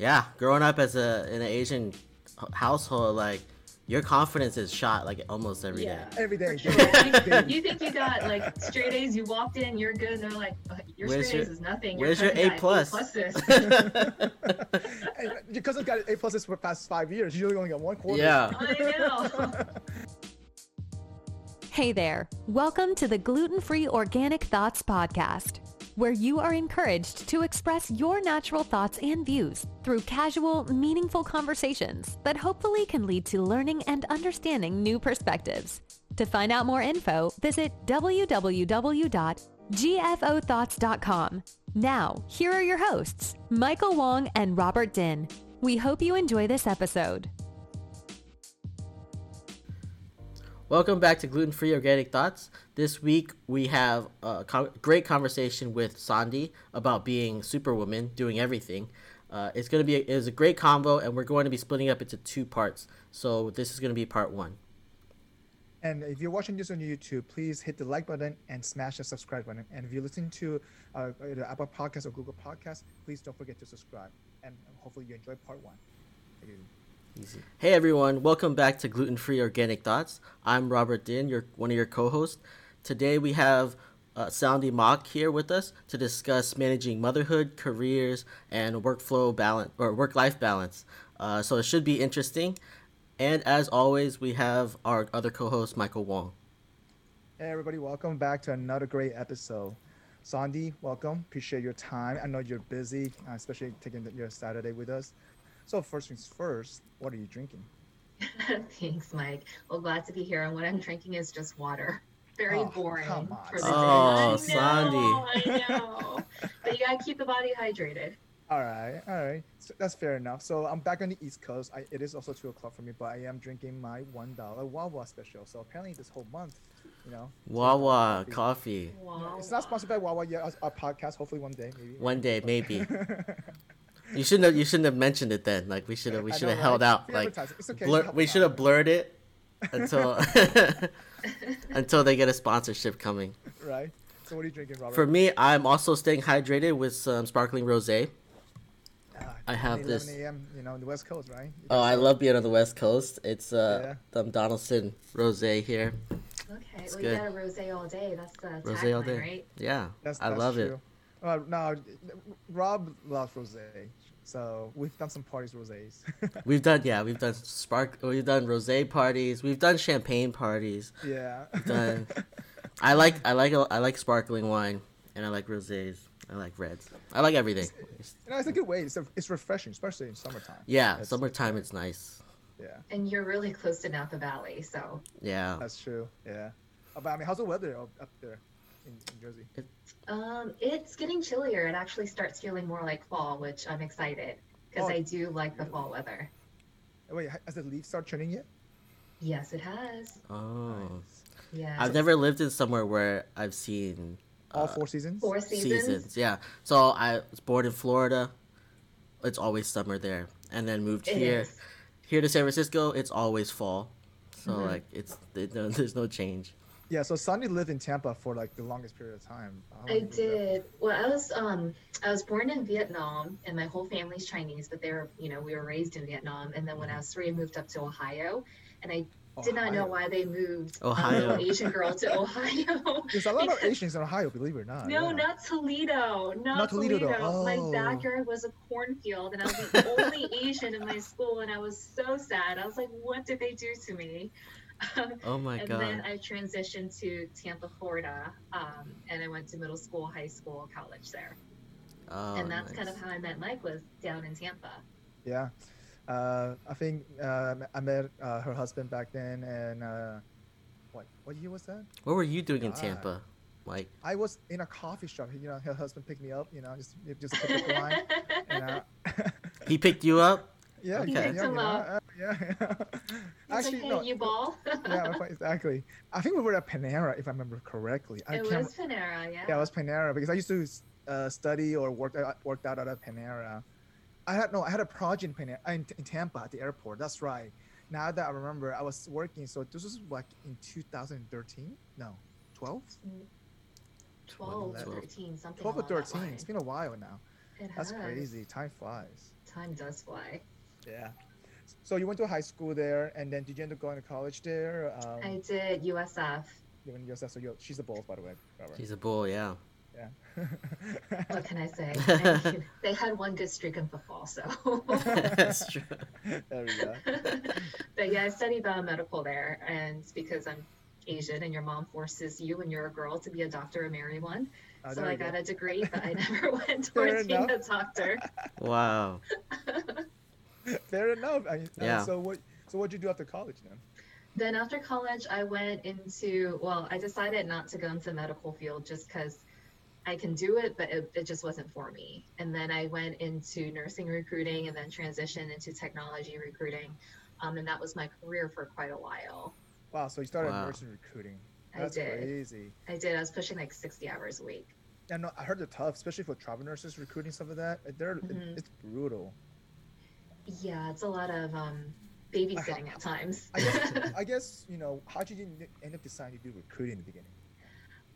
Yeah, growing up as a in an Asian household, like your confidence is shot like almost every day. Yeah. Every day. Sure. you, you think you got like straight A's, you walked in, you're good, and they're like, "Uh, your Where's straight A's is nothing. Where's your A plus? pluses." And Your cousin got A pluses for the past five years. You only got one quarter. yeah. I know. Hey there. Welcome to the Gluten Free Organic Thoughts Podcast, where you are encouraged to express your natural thoughts and views through casual, meaningful conversations that hopefully can lead to learning and understanding new perspectives. To find out more info, visit www.gfothoughts.com. Now, here are your hosts, Michael Wong and Robert Din. We hope you enjoy this episode. Welcome back to Gluten Free Organic Thoughts. This week we have a co- great conversation with Sandy about being Superwoman, doing everything. Uh, it's gonna be a, it's a great convo, and we're going to be splitting up into two parts. So this is gonna be part one. And if you're watching this on YouTube, please hit the like button and smash the subscribe button. And if you're listening to uh, either Apple Podcast or Google Podcast, please don't forget to subscribe. And hopefully you enjoy part one. Take it easy. Easy. Hey everyone, welcome back to Gluten Free Organic Thoughts. I'm Robert Din, your one of your co-hosts. Today we have uh, Sandy Mock here with us to discuss managing motherhood, careers, and workflow balance or work-life balance. Uh, so it should be interesting. And as always, we have our other co-host Michael Wong. Hey everybody, welcome back to another great episode. Sandy, welcome. Appreciate your time. I know you're busy, uh, especially taking your Saturday with us. So first things first, what are you drinking? Thanks, Mike. Well, glad to be here. And what I'm drinking is just water. Very Oh, boring come on, for the Oh, day. I know, Sandy. I know. but you gotta keep the body hydrated. All right, all right. So that's fair enough. So I'm back on the East Coast. I, it is also two o'clock for me, but I am drinking my one dollar Wawa special. So apparently this whole month, you know, Wawa coffee. Wow. it's not sponsored by Wawa yet. Our, our podcast, hopefully one day, maybe. One day, maybe. You shouldn't have. You shouldn't have mentioned it then. Like we should have. We should have held right? out. Like. It's okay, blur, we should have blurred it until until they get a sponsorship coming. right. So what are you drinking, Robert? For me, I'm also staying hydrated with some sparkling rosé. Ah, I have 11 this- a.m. You know, in the West Coast, right? You Oh, I love being on the West Coast. It's uh Yeah. the Donaldson rosé here. Okay, It's well, good. you got a rosé all day. That's the Rosé all day. right? Yeah, That's, I that's love it. true. Uh, no, Rob loves rosé, so we've done some parties rosés. We've done yeah, we've done spark, we've done rosé parties, we've done champagne parties. yeah. Done. I like I like I like sparkling wine and I like rosés. I like reds. I like everything. You know, it's a good way. It's, a, it's refreshing, especially in summertime. Yeah, That's- summertime it's nice. Yeah, And you're really close to Napa Valley, so Yeah. that's true. Yeah. But I mean, how's the weather up, up there in, in Jersey? um, it's getting chillier. It actually starts feeling more like fall, which I'm excited because Oh. I do like the fall weather. Oh, Wait, has the leaves start turning yet? Yes, it has. Oh. Yeah. I've never lived in somewhere where I've seen All uh, four seasons? Four seasons. seasons. Yeah. So I was born in Florida. It's always summer there, and then moved It here. is. Here to San Francisco, it's always fall. So Mhm. like it's it, no, there's no change. Yeah, so Sandy lived in Tampa for like the longest period of time. How I you lived there? did. Well, I was um I was born in Vietnam, and my whole family's Chinese, but they were you know we were raised in Vietnam, and then when I was three, I moved up to Ohio, and I did not know why they moved Ohio. a little Asian girl to Ohio. There's a lot of Asians in Ohio, believe it or not. No, yeah. not Toledo. Not, Not Toledo, Toledo. though. My Oh. backyard was a cornfield, and I was the only Asian in my school, and I was so sad. I was like, "What did they do to me?" Oh my and god. And then I transitioned to Tampa, Florida, um, and I went to middle school, high school, college there. oh, and that's kind of how I met Mike was down in Tampa. Yeah. Uh, I think uh, I met uh, her husband back then, and uh, what what year was that? What were you doing in Tampa, Mike? I was in a coffee shop. You know, her husband picked me up. You know, just just a pickup line. And, uh, He picked you up. yeah, He yeah, picked yeah, him you know, up. uh, yeah. Actually, no. you ball. yeah, exactly. I think we were at Panera, if I remember correctly. I it was Panera, yeah. Yeah, it was Panera because I used to uh, study or work out, worked out at a Panera. I had no, I had a project in Panera in, in Tampa at the airport. That's right. Now that I remember, I was working. So this was like in 2013. No, 12. 12, 12. 13, something 12 or 13. It's been a while now. It That's has. crazy. Time flies. time does fly. Yeah. So you went to high school there, and then did you end up going to college there? Um, I did USF. you went to USF, so you're, she's a Bulls, by the way. Robert. He's a bull, yeah. Yeah. What can I say? I they had one good streak in football, so. That's true. there we go. but yeah, I studied biomedical there, and because I'm Asian and your mom forces you when you're a girl to be a doctor and marry one. Oh, so I go. got a degree, but I never went towards being a doctor. Wow. Fair enough. I, uh, Yeah. So what? So what'd you do after college then? Then after college, I went into, well, I decided not to go into the medical field just because I can do it, but it, it just wasn't for me. And then I went into nursing recruiting and then transitioned into technology recruiting. Um, and that was my career for quite a while. Wow. So you started Wow. nursing recruiting. I did. crazy. I did. I was pushing like 60 hours a week. And I heard they're tough, especially for travel nurses recruiting some of that. They're it- Mhm. it's brutal. Yeah, it's a lot of um, babysitting at times. I guess, I guess you know how did you end up deciding to do recruiting in the beginning?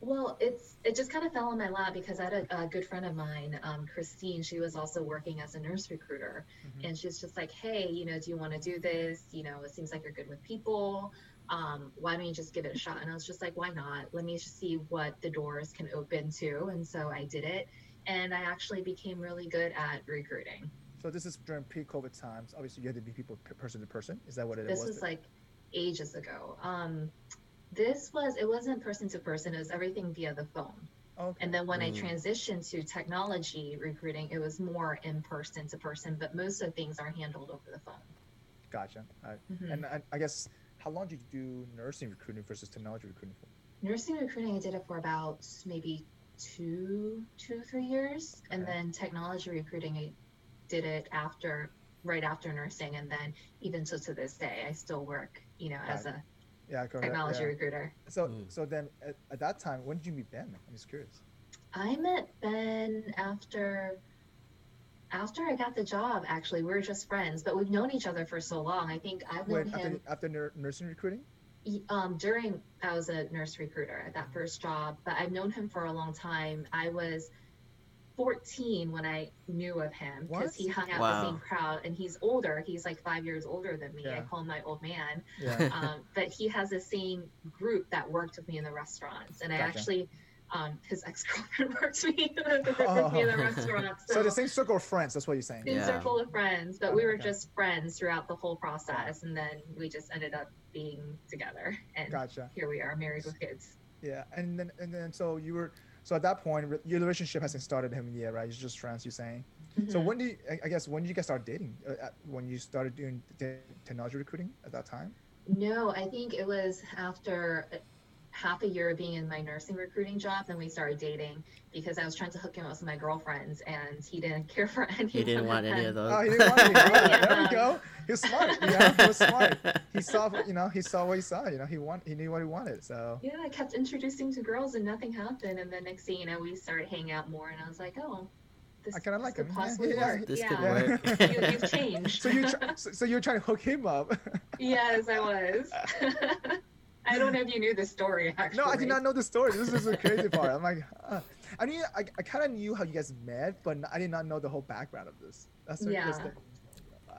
Well, it's it just kind of fell in my lap because I had a, a good friend of mine, um, Christine. She was also working as a nurse recruiter, Mhm. and she's just like, "Hey, you know, do you want to do this? You know, it seems like you're good with people. Um, why don't you just give it a shot?" And I was just like, "Why not? Let me just see what the doors can open to." And so I did it, and I actually became really good at recruiting. So this is during pre-COVID times. Obviously, you had to be people person to person. Is that what it this was? was like ages ago. Um, this was it wasn't person to person; it was everything via the phone. okay. And then when I Mm. transitioned to technology recruiting, it was more in person to person, but most of things are handled over the phone. Gotcha. All right. Mhm. And I, I guess how long did you do nursing recruiting versus technology recruiting for? Nursing recruiting, I did it for about maybe two, two, three years, and then technology recruiting, I did it after, right after nursing, and then even so to this day, I still work, you know, as a Yeah, correct. technology yeah. recruiter. So Mm. so then at, at that time, when did you meet Ben? I'm just curious. I met Ben after after I got the job. Actually, we were just friends, but we've known each other for so long. I think I've known Wait, after him after nur- nursing recruiting? um, during I was a nurse recruiter at that first job, but I've known him for a long time. I was 14 when I knew of him because he hung out Wow. the same crowd, and he's older. He's like five years older than me. I call him my old man Yeah. um, but he has the same group that worked with me in the restaurants, and I actually, um, his ex girlfriend worked with me, with me in the Oh. restaurant. So, so the same circle of friends. That's what you're saying. same Yeah. circle of friends, but we were Okay. just friends throughout the whole process, and then we just ended up being together, and Gotcha. here we are, married with kids. Yeah, and then and then so you were so at that point your relationship hasn't started him yet, right? You're just friends. You're saying. So Mhm. when do you, I- guess when did you guys start dating? Uh, when you started doing technology recruiting at that time? No, I think it was after half a year of being in my nursing recruiting job, then we started dating because I was trying to hook him up with my girlfriends, and he didn't care for any. Oh, he didn't want any of those. Oh, those. he didn't want it. Oh, There Yeah. we go. He was smart. Yeah, he was smart. He saw, what- you know, he saw what he saw. You know, he want, he knew what he wanted. So Yeah, I kept introducing to girls and nothing happened. And then next thing you know, we started hanging out more, and I was like, oh, this, I kinda like could him. Yeah, possibly yeah, work. This yeah. could work. you, you've changed. so you, try, so, so you're trying to hook him up. yes, I was. I don't know if you knew the story, actually. no, I did not know the story. This is the crazy part. I'm like, uh, I mean, I, I kind of knew how you guys met, but I did not know the whole background of this. That's the, that's Yeah. the- wow.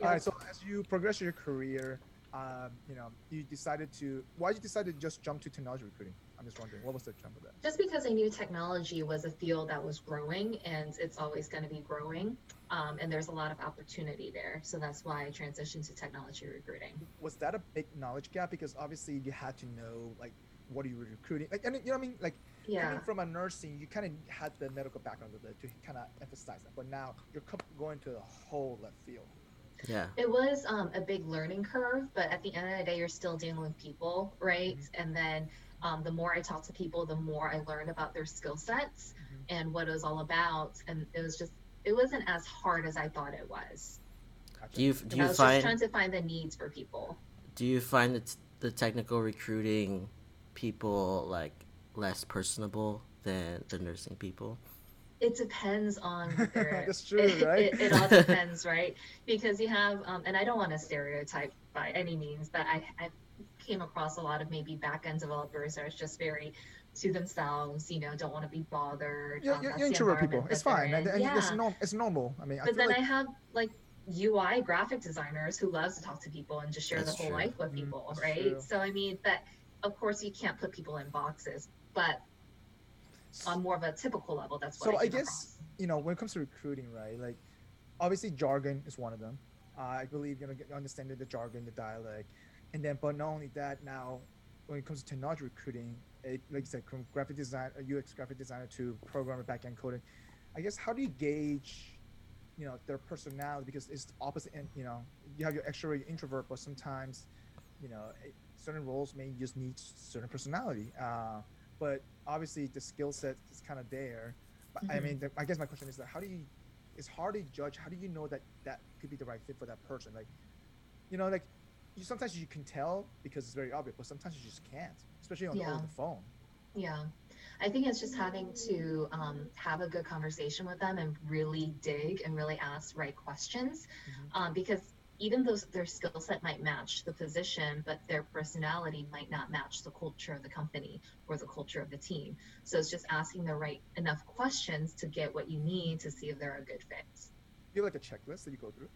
Yeah. All right. So as you progress your career, um, you know, you decided to. Why did you decide to just jump to technology recruiting? I'm just wondering, what was the jump of that? Just because I knew technology was a field that was growing and it's always going to be growing. Um, and there's a lot of opportunity there. So that's why I transitioned to technology recruiting. Was that a big knowledge gap? Because obviously you had to know like what are you recruiting? Like, and you know what I mean? Like Yeah. coming from a nursing, you kind of had the medical background of it to kind of emphasize that. But now you're going to a whole left field. Yeah. It was um, a big learning curve, but at the end of the day, you're still dealing with people, right? And then um, the more I talked to people, the more I learned about their skill sets and what it was all about. And it was just, it wasn't as hard as I thought it was. Do you do And I you was just find trying to find the needs for people. do you find that the technical recruiting people like less personable than the nursing people? It depends on their. That's true, it, right? It, it all depends, right? Because you have, um, and I don't want to stereotype by any means, but I, I came across a lot of maybe back end developers that are just very to themselves, you know, don't want to be bothered. Yeah, um, you that's you the introvert people. It's fine, and, and yeah. it's, norm- it's normal. I mean, I but then like I have like UI graphic designers who loves to talk to people and just share That's the whole true. life with Mm, people, that's right? true. So I mean that of course you can't put people in boxes, but on more of a typical level, that's what So I, I guess across. you know when it comes to recruiting, right? Like, obviously jargon is one of them. Uh, I believe you know get- understanding the jargon, the dialect, and then but not only that, now when it comes to technology recruiting, it, like you said, from graphic design, a UX graphic designer to programmer, backend coding. I guess how do you gauge, you know, their personality because it's opposite, and you know, you have your extrovert, introvert, but sometimes, you know, it, certain roles may just need certain personality. Uh, but obviously the skill set is kind of there. But I Mhm. mean, the, I guess my question is that how do you? It's hard to judge. How do you know that that could be the right fit for that person? Like, you know, like you sometimes you can tell because it's very obvious, but sometimes you just can't, especially on Yeah. over the phone. Yeah. I think it's just having to um, have a good conversation with them and really dig and really ask right questions. Mhm. Um, because even though their skill set might match the position, but their personality might not match the culture of the company or the culture of the team. So it's just asking the right enough questions to get what you need to see if they're a good fit. Do you have like a checklist that you go through?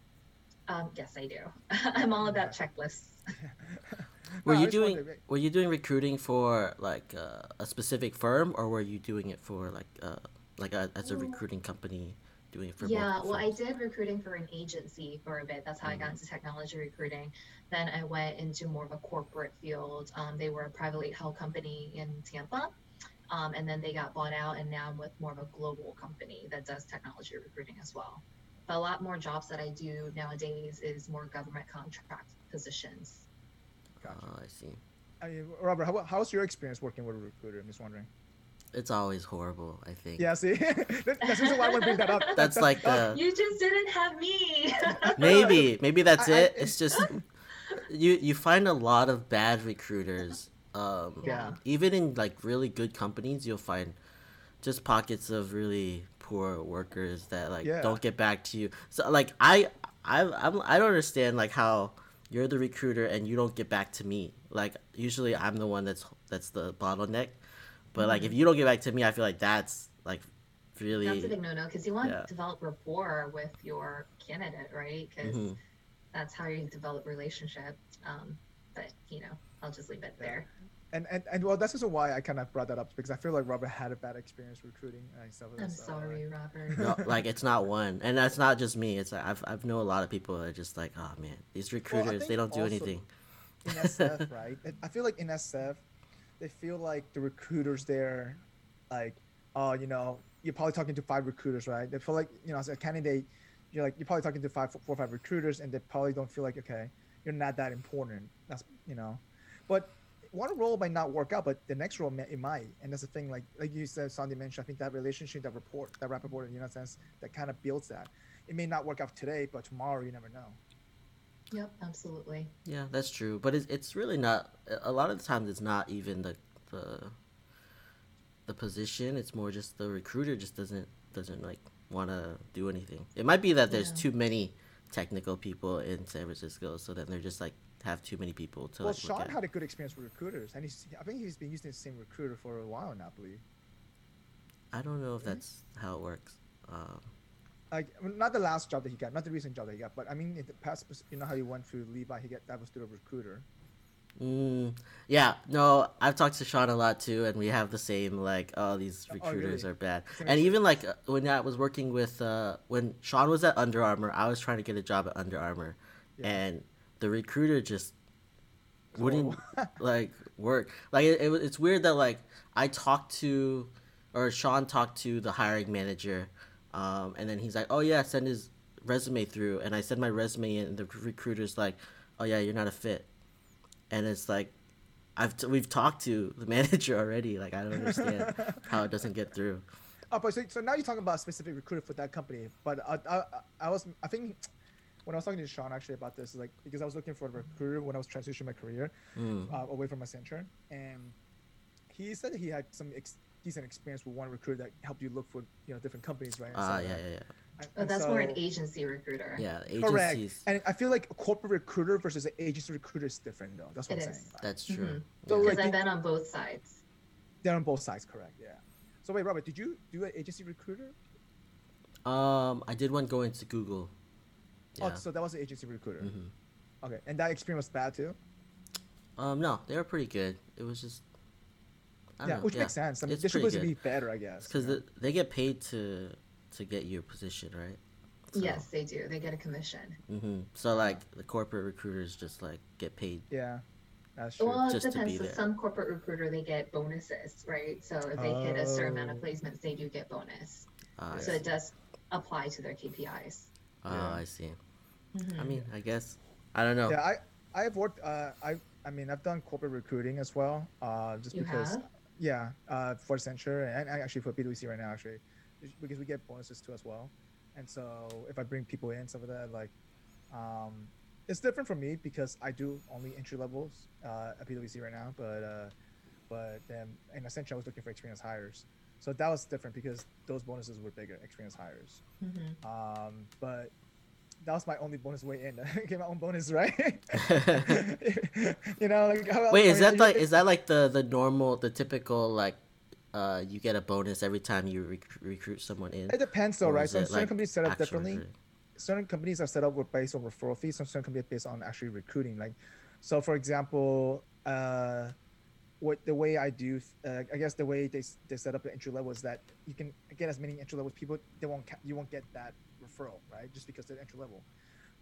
Um, yes, I do. I'm all about checklists. Were No, you doing wondered, were you doing recruiting for like uh, a specific firm or were you doing it for like uh, like a, as a recruiting company doing it for yeah multiple well i did recruiting for an agency for a bit. That's how i got into technology recruiting. Then i went into more of a corporate field. Um, they were a privately held company in tampa. Um, and then they got bought out and now i'm with more of a global company that does technology recruiting as well. but a lot more jobs that i do nowadays is more government contract positions Gotcha. Oh, I see. I Robert, how, how's your experience working with a recruiter? I'm just wondering. It's always horrible. I think. Yeah, see, that's the reason why I want to bring that up. That's like the you just didn't have me maybe maybe that's I- I- it. It's just you you find a lot of bad recruiters. Um, Yeah. Even in like really good companies, you'll find just pockets of really poor workers that like Yeah. don't get back to you. So like I I I'm, I don't understand like how you're the recruiter and you don't get back to me. Like usually I'm the one that's that's the bottleneck. But like if you don't get back to me, I feel like that's like really that's a big no-no because you want Yeah. to develop rapport with your candidate right because Mhm. that's how you develop relationship um, but you know i'll just leave it there And, and and well, that's also why I kind of brought that up because I feel like Robert had a bad experience recruiting and stuff. i'm so, sorry robert no, like it's not one, and that's not just me. It's like, I've I've know a lot of people that are just like, oh man, these recruiters they don't do anything. in SF, right? I- I feel like in SF, they feel like the recruiters there, like, oh, you know, you're probably talking to five recruiters, right? They feel like, you know, as a candidate, you're like, you're probably talking to five, four or five recruiters, and they probably don't feel like, okay, you're not that important. That's, you know, but one role might not work out, but the next role may, it might, and that's the thing. Like, like you said, Sandy mentioned, I think that relationship, that report, that rapport, in you know, sense that kind of builds that. It may not work out today, but tomorrow you never know. yep absolutely Yeah, that's true. But it's it's really not. A lot of the times, it's not even the the the position. It's more just the recruiter just doesn't doesn't like want to do anything. It might be that there's Yeah. too many technical people in San Francisco, so then they're just like have too many people to Well, like Sean had a good experience with recruiters, and he's, I think he's been using the same recruiter for a while now, I believe. I don't know if that's how it works. Um, Like, not the last job that he got, not the recent job that he got, but I mean, in the past, you know how he went through Levi, he got that was through a recruiter. Mm, yeah, no, I've talked to Sean a lot too, and we have the same like, oh, these recruiters really? are bad. And even like uh, when I was working with, uh, when Sean was at Under Armour, I was trying to get a job at Under Armour, Yeah. and the recruiter just wouldn't like work. Like it, it, it's weird that like I talked to, or Sean talked to the hiring manager, um, and then he's like, oh yeah, send his resume through, and I send my resume in, and the recruiter's like, oh yeah, you're not a fit and it's like I've t- we've talked to the manager already. Like I don't understand how it doesn't get through. Oh, but so, so now you're talking about a specific recruiter for that company, but I, I, I was, I think, when I was talking to Sean actually about this, like because I was looking for a recruiter when I was transitioning my career Mm. uh, away from Accenture, and he said he had some ex- decent experience with one recruiter that helped you look for you know different companies, right? and Ah, stuff yeah, yeah, yeah, that. And- oh, and that's more an agency recruiter yeah. Correct. And I feel like a corporate recruiter versus an agency recruiter is different, though. That's what It I'm is. saying. That's true. So, because like, i've been on both sides They're on both sides, correct? Yeah. So wait, Robert, did you do an agency recruiter? Um, I did one going to Google. Yeah. Oh, so that was an agency recruiter. Mhm. Okay, and that experience was bad too. Um, no, they were pretty good. It was just. I don't Yeah, know, which makes sense. I mean, It's they're pretty supposed to be better, I guess. because you know? they get paid to to get your position, right? So, Yes, they do. They get a commission. hmm So like the corporate recruiters just like get paid. yeah, that's true. Well, it just to depends. be So some corporate recruiter they get bonuses, right? So if they hit a certain amount of Oh. placements, they do get bonus. Uh, So it does apply to their KPIs. Oh, Yeah. I see. Mhm. I mean, I guess I don't know. Yeah, I I've worked. Uh, I I mean, I've done corporate recruiting as well. Uh, just You because. have? Yeah, uh, for Accenture and, and actually for PwC right now, actually, because we get bonuses too as well. And so if I bring people in, some of that like, um, it's different for me because I do only entry levels uh, at PwC right now. But uh, but then in Accenture, I was looking for experienced hires. So that was different because those bonuses were bigger, experience hires. Mhm. Um, but that was my only bonus way in. Get my own bonus, right? you know, like how Wait, is that like is that like the the normal, the typical like, uh, you get a bonus every time you rec- recruit someone in? It depends, though, Or right? is So certain like, companies set up differently. recruiting? Certain companies are set up with based on referral fees. Some certain companies are based on actually recruiting. Like, so for example, uh, what the way I do, uh, I guess the way they, they set up the entry level is that you can get as many entry level people. They won't ca- you won't get that referral, right? Just because they're entry level.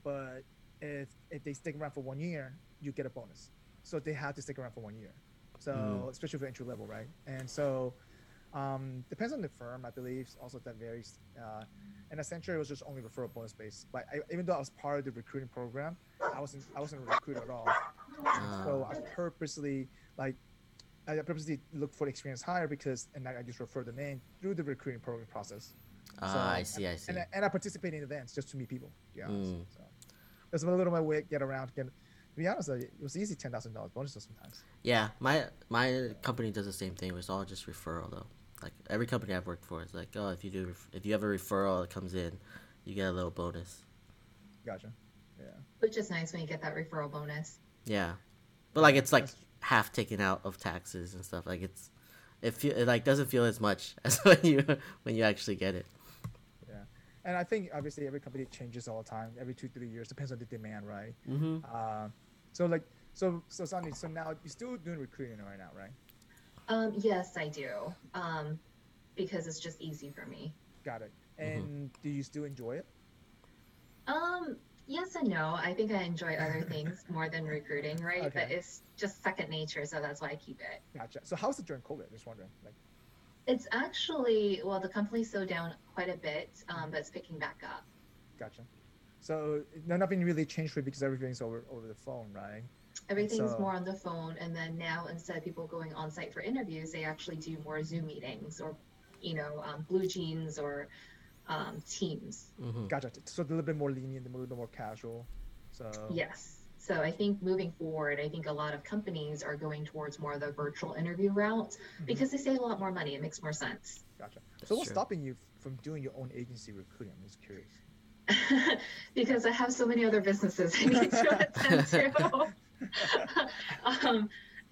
But if if they stick around for one year, you get a bonus. So they have to stick around for one year. So Mhm. especially for entry level, right? And so um, depends on the firm, I believe. Also, that varies. Uh, and Accenture it was just only referral bonus based. But I, even though I was part of the recruiting program, I wasn't I wasn't a recruiter at all. So Ah. I purposely like I purposely look for experience hire because and I, I just refer them in through the recruiting program process. Ah, I see, I see. And I, and I participate in events just to meet people. Yeah. Mm. So that's a little my way to get around. Get, to be honest, uh, it was easy ten thousand dollars bonuses sometimes. Yeah, my my company does the same thing. It's all just referral though. Like every company I've worked for is like, oh, if you do, if you have a referral that comes in, you get a little bonus. Gotcha. Yeah. Which is nice when you get that referral bonus. Yeah, but like it's like That's- half taken out of taxes and stuff. Like it's, it feel it like doesn't feel as much as when you when you actually get it. Yeah. And I think obviously every company changes all the time, every two three years, depends on the demand, right? Mm-hmm. Uh, so like so so Sandy, so now you're still doing recruiting right now, right? Um, yes, I do. Um, because it's just easy for me. Got it. Mhm. And do you still enjoy it? Um, yes and no. I think I enjoy other things more than recruiting, right? But it's just second nature, so that's why I keep it. Gotcha. So how's it during COVID? Just wondering. Like, It's actually well, the company's slowed down quite a bit, um, but it's picking back up. gotcha. So no, nothing really changed for you because everything's over over the phone, right? Everything's so- more on the phone, and then now instead of people going on site for interviews, they actually do more Zoom meetings or, you know, um, BlueJeans or um, Teams. Mm-hmm. Gotcha. So a little bit more lenient, a little bit more casual. So Yes. So I think moving forward, I think a lot of companies are going towards more of the virtual interview route Mhm. because they save a lot more money. It makes more sense. Gotcha. That's so what's true. stopping you from doing your own agency recruiting? I'm just curious. because I have so many other businesses I need to attend to. um,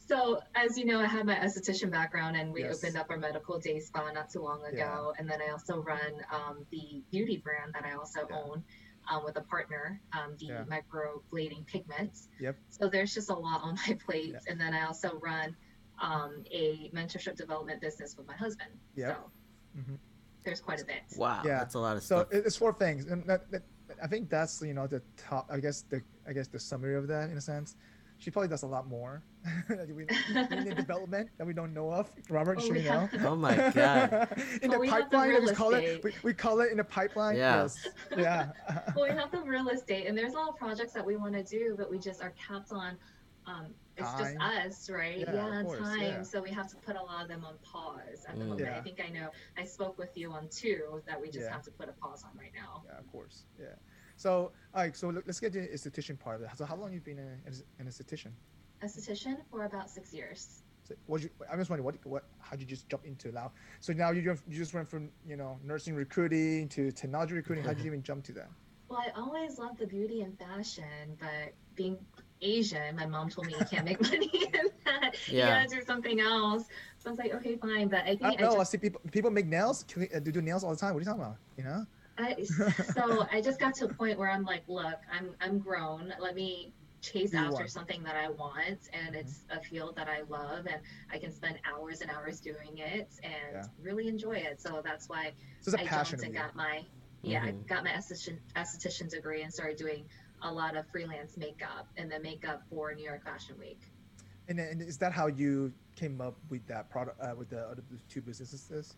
so, as you know, I have my esthetician background, and we Yes. opened up our medical day spa not too long ago. And then I also run um, the beauty brand that I also Yeah. own um, with a partner, um, the Yeah. microblading pigments. Yep. So there's just a lot on my plate, Yeah. and then I also run um, a mentorship development business with my husband. Yep. So Mhm. there's quite a bit. Wow, Yeah. that's a lot of So stuff. it- it's four things, and that, that, I think that's you know the top. I guess the I guess the summary of that in a sense. She probably does a lot more that we, in the development that we don't know of. Robert, Oh, should we know? Oh my God. in Well, the we have the pipeline, we call it. We, we call it in the pipeline. Yeah. Yes. Yeah. well, we have the real estate, and there's a lot of projects that we want to do, but we just are capped on. Um, it's just us, right? Yeah, of course, time. yeah. So we have to put a lot of them on pause at the Mm. moment. Yeah. I think I know. I spoke with you on two that we just Yeah. have to put a pause on right now. yeah, of course. Yeah. So, all right. So let- let's get to the esthetician part of it. So, how long you been a, an an esthetician? Esthetician for about six years. So what you, I'm just wondering, what, what, how'd you just jump into now? So now you just, you just went from, you know, nursing recruiting to technology recruiting. How'd you even jump to that? Well, I always loved the beauty and fashion, but being Asian. My mom told me you can't make money in that. Yeah. You gotta do something else. So I was like, okay, fine. But I I think don't I, know. I see people people make nails. Can we, uh, do do nails all the time. What are you talking about? You know? I, so I just got to a point where I'm like, look, I'm I'm grown. Let me chase you after want? something that I want, and Mhm. it's a field that I love, and I can spend hours and hours doing it and Yeah. really enjoy it. So that's why So I jumped and got my yeah, I Mhm. got my esthetician esthetician degree and started doing a lot of freelance makeup and then makeup for New York Fashion Week. And, and is that how you came up with that product uh, with the other two businesses?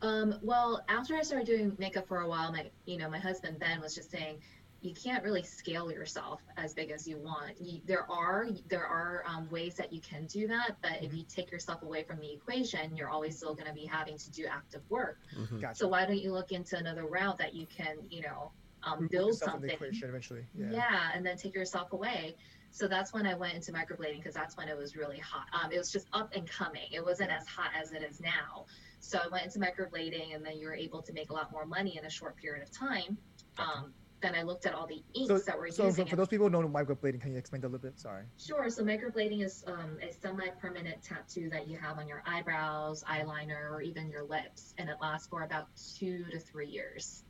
Um, well, after I started doing makeup for a while, my you know my husband Ben was just saying, you can't really scale yourself as big as you want. You, there are there are um, ways that you can do that, but if you take yourself away from the equation, you're always still going to be having to do active work. Mhm. Gotcha. So why don't you look into another route that you can you know um, build yourself from the something equation eventually. Yeah. yeah. and then take yourself away so that's when i went into microblading because that's when it was really hot um, it was just up and coming it wasn't as hot as it is now so i went into microblading and then you were able to make a lot more money in a short period of time um, then i looked at all the inks So, that we're so for, using for those people who don't know microblading, can you explain that a little bit? Sorry. Sure. So microblading is um, a semi-permanent tattoo that you have on your eyebrows, eyeliner, or even your lips, and it lasts for about two to three years.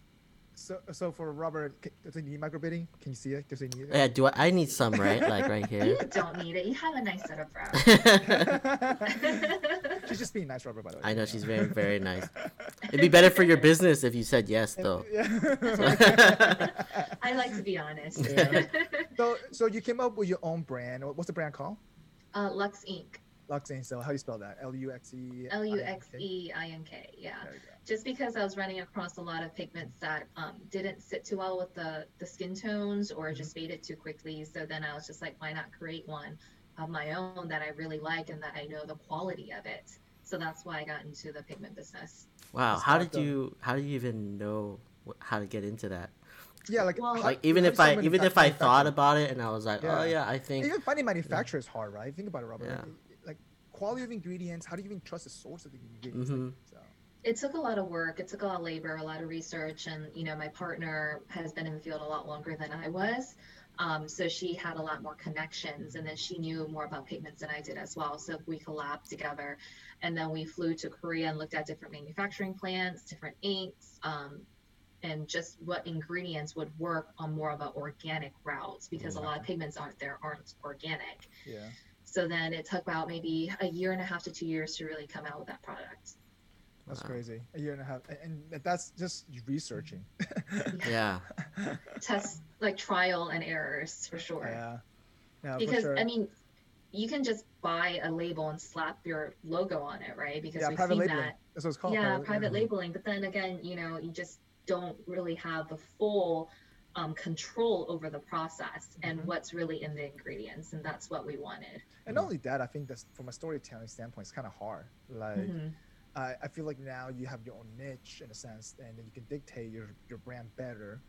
So, so for Robert, c- does he need microblading? Can you see it? Does he need it? Yeah, do I, I need some, right? Like right here. You don't need it. You have a nice set of brows. she's just being nice, Robert. By the way. I know she's very, very nice. It'd be better for your business if you said yes, though. Yeah. I like to be honest. Yeah. so, so you came up with your own brand. What's the brand called? uh, Luxe Ink. Luxane. So how do you spell that? L U X E. L U X E I N K. Yeah. There you go. Just because I was running across a lot of pigments that um, didn't sit too well with the, the skin tones or just faded too quickly. So then I was just like, why not create one of my own that I really like and that I know the quality of it. So that's why I got into the pigment business. Wow, That's how did up. you how do you even know how to get into that? Yeah, like Well- Like even if I even if I thought about it and I was like, oh Yeah. yeah, I think even finding manufacturers is hard, right? Think about it, Robert. Yeah. Like, like quality of ingredients. How do you even trust the source of the ingredients? Mhm. It took a lot of work. It took a lot of labor, a lot of research, and you know, my partner has been in the field a lot longer than I was. Um, so she had a lot more connections, and then she knew more about pigments than I did as well. So we collabed together, and then we flew to Korea and looked at different manufacturing plants, different inks, um, and just what ingredients would work on more of an organic route because a lot of pigments aren't there aren't organic. Yeah. So then it took about maybe a year and a half to two years to really come out with that product. That's Wow. crazy. A year and a half, and and that's just researching. yeah. test like trial and errors for sure. yeah. Yeah, for because sure. I mean, you can just buy a label and slap your logo on it, right? Because yeah, we've private seen labeling. that. That's what it's called. yeah, private labeling. labeling. But then again, you know, you just don't really have the full um, control over the process and Mhm. what's really in the ingredients, and that's what we wanted. And not only that, I think that's from a storytelling standpoint, it's kind of hard. Like, Mhm. I, I feel like now you have your own niche in a sense, and then you can dictate your, your brand better.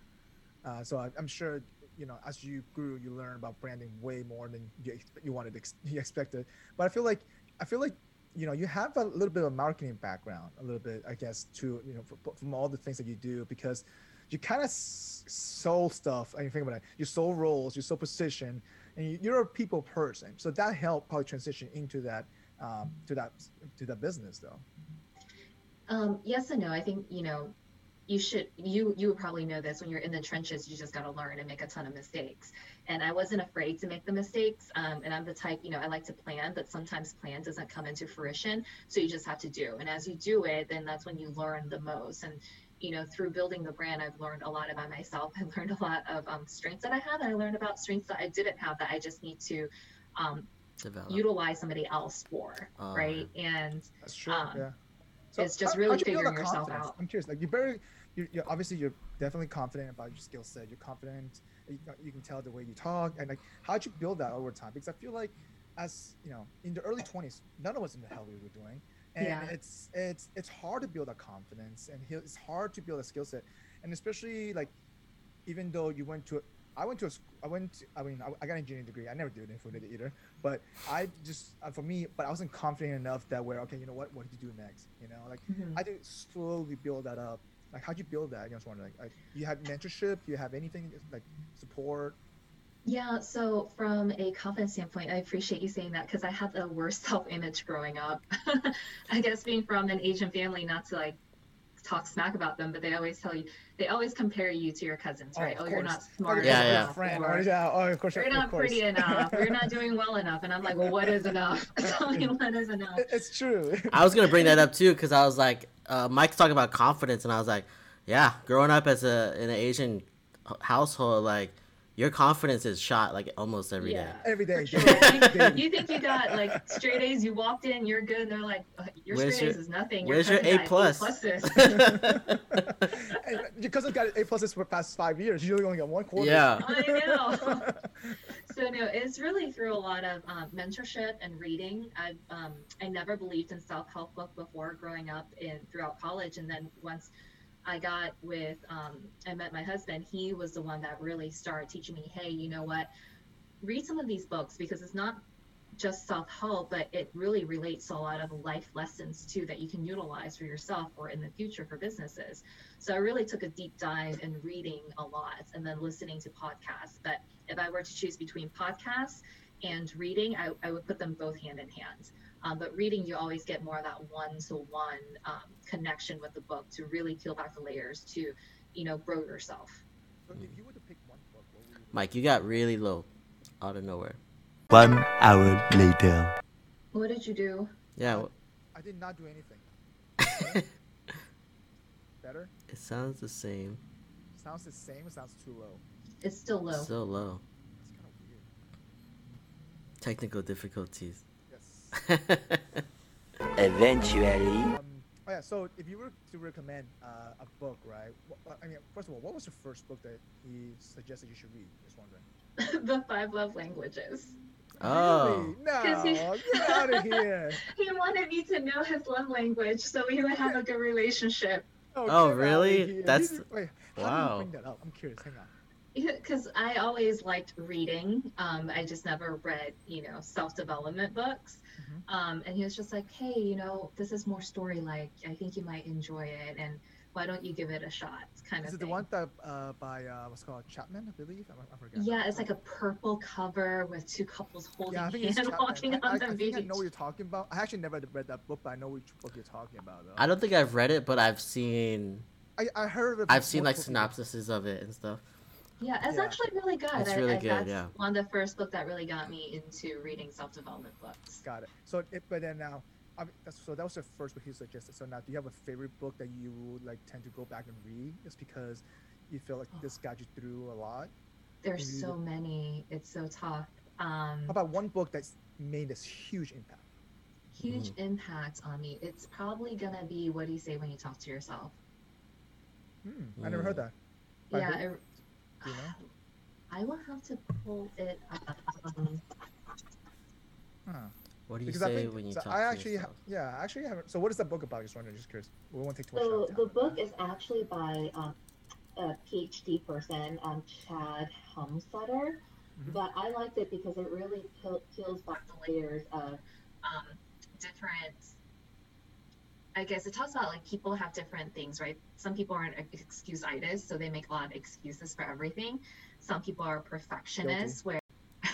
Uh, so I, I'm sure, you know, as you grew, you learn about branding way more than you, you wanted, you expected. But I feel like, I feel like, you know, you have a little bit of a marketing background, a little bit, I guess, too, you know, from, from all the things that you do, because you kind of s- sold stuff. I mean, think about it, you sold roles, you sold position, and you, you're a people person. So that helped probably transition into that, um, to that, to that business though. Um, yes and no. I think you know, you should you you would probably know this when you're in the trenches. You just got to learn and make a ton of mistakes. And I wasn't afraid to make the mistakes. Um, and I'm the type, you know, I like to plan, but sometimes plan doesn't come into fruition. So you just have to do. And as you do it, then that's when you learn the most. And you know, through building the brand, I've learned a lot about myself. I learned a lot of um, strengths that I have, and I learned about strengths that I didn't have that I just need to um, Develop. utilize somebody else for, Oh, right? And That's true. Um, yeah. It's just how- really how'd you figuring yourself out. I'm curious. Like you're very, you're, you're obviously you're definitely confident about your skill set. You're confident. You, you can tell the way you talk and like how'd you build that over time? Because I feel like as you know, in the early 20s, none of us knew the hell we were doing, and Yeah. it's it's it's hard to build that confidence and it's hard to build a skill set, and especially like even though you went to I went to a, I went to, I mean I, I got an engineering degree. I never did it for it either. But I just uh, for me but I wasn't confident enough that where okay you know what what did you do next? You know like Mhm. I did slowly build that up. Like how'd you build that? I just wondering like, like you had mentorship? Do you have anything like support? Yeah, so from a confidence standpoint, I appreciate you saying that because I had the worst self-image growing up. I guess being from an Asian family, not to like talk smack about them, but they always tell you, they always compare you to your cousins, Oh, right? of Oh, you're not smart Yeah, enough, yeah. Friend, or or, yeah, oh, of course, you're not course. pretty enough, or you're not doing well enough. And I'm like, well, what is enough? Tell me what is enough. It's true. I was gonna bring that up too because I was like, uh, Mike's talking about confidence, and I was like, yeah, growing up as a in an Asian household, like your confidence is shot like almost every day. Yeah. Every day. Sure. daily. you think you got like straight A's, you walked in, you're good, and they're like, "Uh, your Where's straight A's is nothing. where's your cousin A plus?" pluses. And your cousin got A pluses for the past five years. You only got one quarter. yeah. I know. so no, it's really through a lot of um, mentorship and reading. I've um, I never believed in self help book before growing up in throughout college, and then once I got with um, I met my husband, he was the one that really started teaching me, hey, you know what, read some of these books because it's not just self-help but it really relates to a lot of life lessons too that you can utilize for yourself or in the future for businesses. So i really took a deep dive in reading a lot and then listening to podcasts. But if i were to choose between podcasts and reading i, I would put them both hand in hand um, but reading you always get more of that one-to-one um, connection with the book to really peel back the layers to you know grow yourself So if you were to pick one book, what would you Mike, you got really low, out of nowhere. One hour later. what did you do Yeah, I did not do anything. Better? it sounds the same. Sounds the same. It sounds too low. it's still low Still low. That's kind of weird. Technical difficulties. Yes. Eventually. Um, oh yeah. So if you were to recommend uh, a book, right? wh- I mean, first of all, what was the first book that he suggested you should read? Just wondering. the five love languages oh, Really? 'Cause he- No, get out of here. He wanted me to know his love language so we would have a good relationship. Oh, get out of really? That's- He- wait. How wow. do you bring that up? I'm curious. Hang on. Because I always liked reading. Um, I just never read, you know, self development books. Mhm. Um, and he was just like, hey, you know, this is more story like. I think you might enjoy it. And why don't you give it a shot? Kind Is of it the one that uh, by uh, what's called Chapman, I believe? I, I forgot. Yeah, it's like a purple cover with two couples holding Yeah, hands walking I, on I, the I beach. think I know what you're talking about. I actually never read that book, but I know which book you're talking about. Though. I don't think I've read it, but I've seen I, I heard of it. I've seen like multiple synopsises of it and stuff. Yeah, it's Yeah. actually really good. It's I- really I- good, that's yeah. one of the first book that really got me into reading self development books. Got it. So, it, but then now, I mean, that's, so that was the first book he suggested. So now, do you have a favorite book that you like tend to go back and read, just because you feel like this got you through a lot? There's Maybe so the- many. It's so tough. Um, How about one book that's made this huge impact? huge impact on me. It's probably gonna be what do you say when you talk to yourself? Hmm, I never heard that. By yeah, who? I, Do you know? I will have to pull it up. Um, Huh. What do you Because I say think when you so talk I to actually, ha- yourself? yeah, I actually haven't. So, what is that book about? Just wondering, just curious. We won't take too much so time. the book is actually by um, a PhD person, um, Shad Helmstetter. Mhm. But I liked it because it really peel- peels back the layers of um, different. I guess it talks about like people have different things, right? Some people are an excuseitis, so they make a lot of excuses for everything. Some people are perfectionists, where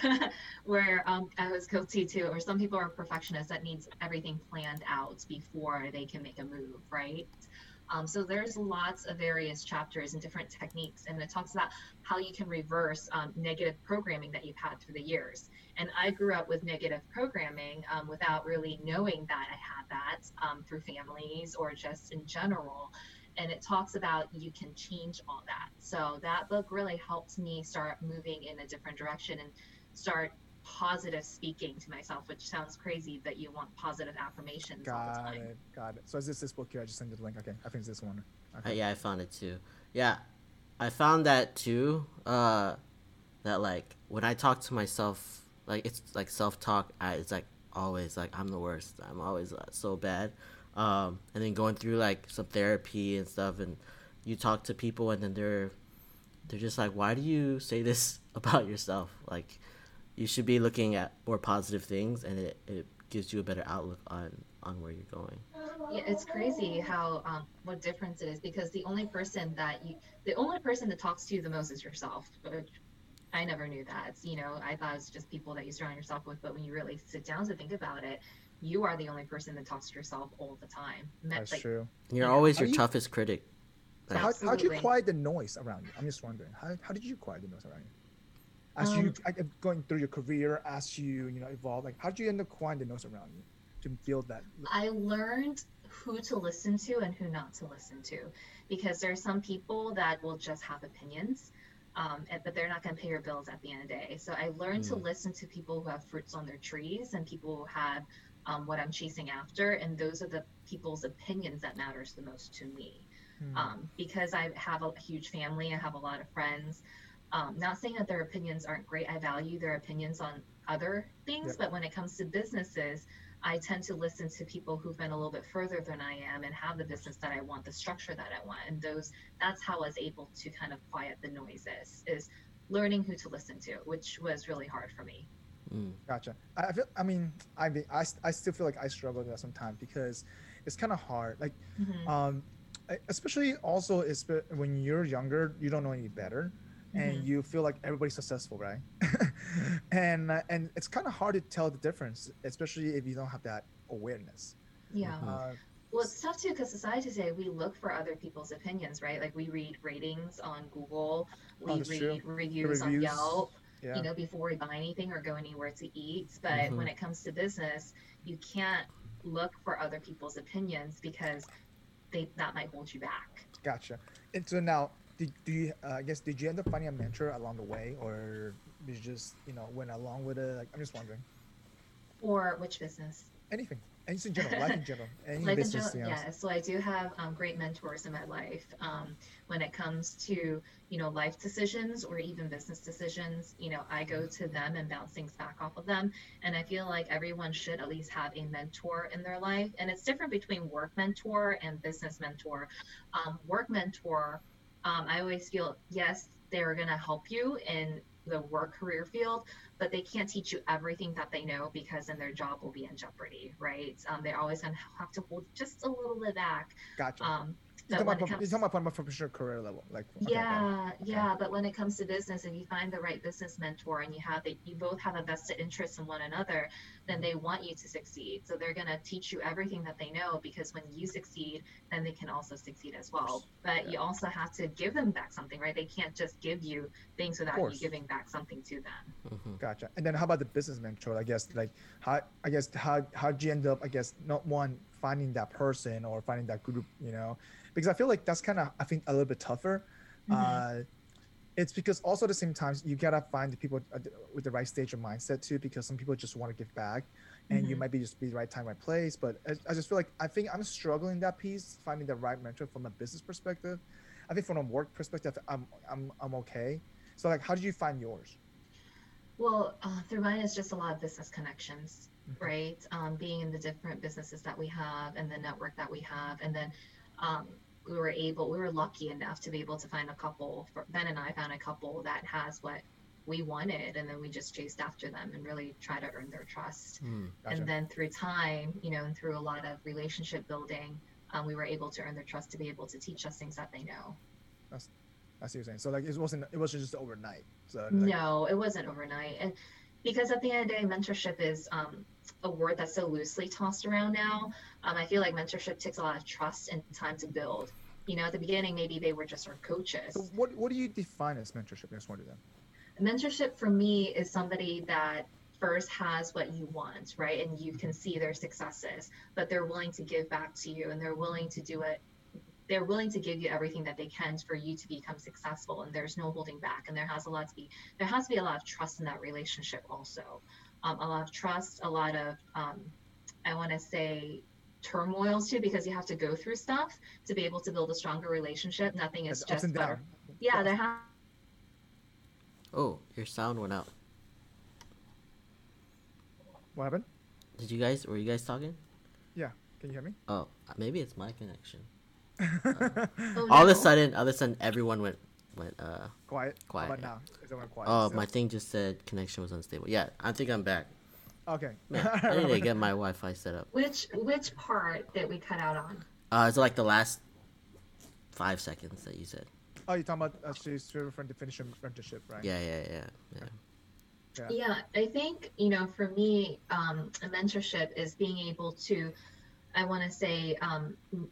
where um, I was guilty too, or some people are perfectionists that needs everything planned out before they can make a move, right? Um, so there's lots of various chapters and different techniques, and it talks about how you can reverse um, negative programming that you've had through the years. And I grew up with negative programming um, without really knowing that I had that um, through families or just in general. And it talks about you can change all that. So that book really helped me start moving in a different direction and start positive speaking to myself, which sounds crazy that you want positive affirmations all the Got time. it. Got it. So, is this this book here? I just sent you the link. Okay, I think it's this one. Uh, yeah, I found it too. Yeah, I found that too. Uh, that like when I talk to myself, like it's like self talk. It's like always like I'm the worst. I'm always uh, so bad. Um, and then going through like some therapy and stuff, and you talk to people, and then they're they're just like, why do you say this about yourself? Like, you should be looking at more positive things, and it, it gives you a better outlook on on where you're going. Yeah, it's crazy how um, what difference it is because the only person that you, the only person that talks to you the most is yourself. Which I never knew that. You know, I thought it was just people that you surround yourself with. But when you really sit down to think about it, you are the only person that talks to yourself all the time. Me- That's like, true. You're Yeah. always Are your you- toughest critic. How how'd you quiet the noise around you? I'm just wondering. How, how did you quiet the noise around you? As you Um, I- going through your career, as you you know evolve, like how did you end up quieting the noise around you to build that? I learned who to listen to and who not to listen to because there are some people that will just have opinions. Um, and- but they're not going to pay your bills at the end of the day. So I learned to Mm. listen to people who have fruits on their trees and people who have um, what I'm chasing after. And those are the people's opinions that matters the most to me. Hmm. um, because I have a huge family, I have a lot of friends. Um, not saying that their opinions aren't great. I value their opinions on other things, Yep. but when it comes to businesses, I tend to listen to people who've been a little bit further than I am and have the business that I want, the structure that I want, and those. That's how I was able to kind of quiet the noises. Is learning who to listen to, which was really hard for me. Mm. Gotcha. I I feel. I mean, I mean, I, I still feel like I struggle with that sometimes because it's kind of hard. Like, Mhm. um, especially also is when you're younger, you don't know any better, and Mhm. you feel like everybody's successful, right? and uh, and it's kind of hard to tell the difference, especially if you don't have that awareness. Yeah. Uh, Well, it's tough too because society today we look for other people's opinions, right? Like we read ratings on Google, we Oh, read reviews, on Yelp, yeah. you know, before we buy anything or go anywhere to eat. But Mhm. when it comes to business, you can't look for other people's opinions because they that might hold you back. Gotcha. And so now, did do you? Uh, I guess did you end up finding a mentor along the way, or did you just you know went along with it? Like, I'm just wondering. Or which business? Anything, anything in general, life in general, any Life in business. general, yeah. So I do have um, great mentors in my life. Um, when it comes to you know life decisions or even business decisions, you know I go to them and bounce things back off of them. And I feel like everyone should at least have a mentor in their life. And it's different between work mentor and business mentor. Um, work mentor, um, I always feel yes, they're gonna help you in the work career field, but they can't teach you everything that they know because then their job will be in jeopardy, right? Um, they're always going to have to hold just a little bit back. Gotcha. Um, you're, but talking about, it prof- you're comes, talking about from a professional career level, like okay, okay. yeah, yeah, but when it comes to business, if you find the right business mentor and you have the, you both have a vested interest in one another, then they want you to succeed. So they're going to teach you everything that they know because when you succeed, then they can also succeed as well. But you also have to give them back something, right? They can't just give you things without you giving back something to them. hmm Gotcha. And then how about the business mentor? I guess like how I guess how how'd you end up? I guess not one finding that person or finding that group, you know, because I feel like that's kind of I think a little bit tougher. Mhm. Uh, it's because also at the same time you gotta find the people with the right stage of mindset too, because some people just want to give back, and you Mhm. might be just be the right time, right place. But I, I just feel like I think I'm struggling that piece, finding the right mentor from a business perspective. I think from a work perspective, I'm I'm I'm okay. So like, how did you find yours? Well, uh, through mine is just a lot of business connections, Mhm. right? Um, being in the different businesses that we have and the network that we have, and then um, we were able, we were lucky enough to be able to find a couple. For, ben and I found a couple that has what we wanted, and then we just chased after them and really try to earn their trust. Mm. Gotcha. And then through time, you know, and through a lot of relationship building, um, we were able to earn their trust to be able to teach us things that they know. that's I see what you're saying. So like it wasn't it wasn't just overnight. So like, No, it wasn't overnight. And because at the end of the day, mentorship is um, a word that's so loosely tossed around now. Um, I feel like mentorship takes a lot of trust and time to build. You know, at the beginning, maybe they were just our coaches. So what what do you define as mentorship? I just wondered that. Mentorship for me is somebody that first has what you want, right? And you can see their successes, but they're willing to give back to you and they're willing to do it. They're willing to give you everything that they can for you to become successful, and there's no holding back. And there has a lot to be there has to be a lot of trust in that relationship, also. Um, a lot of trust, a lot of um, I want to say turmoils too, because you have to go through stuff to be able to build a stronger relationship. Nothing is It's ups just and butter. Yeah, there has Oh, your sound went out. What happened? Did you guys? Were you guys talking? Yeah. Can you hear me? Oh, maybe it's my connection. Oh, All of a sudden, all of a sudden, everone went went. Uh, quiet. Quiet, How now? Is everyone quiet? oh, still? my thing just said connection was unstable. Yeah, I think I'm back. Okay. Man, I need to get my Wi-Fi set up. Which which part that we cut out on? Uh, it's like the last five seconds that you said. Oh, you're talking about uh, she's different definition of mentorship, right? Yeah, yeah, yeah, yeah. Yeah. Yeah, I think, you know, for me, um, a mentorship is being able to, I want to say, um, m-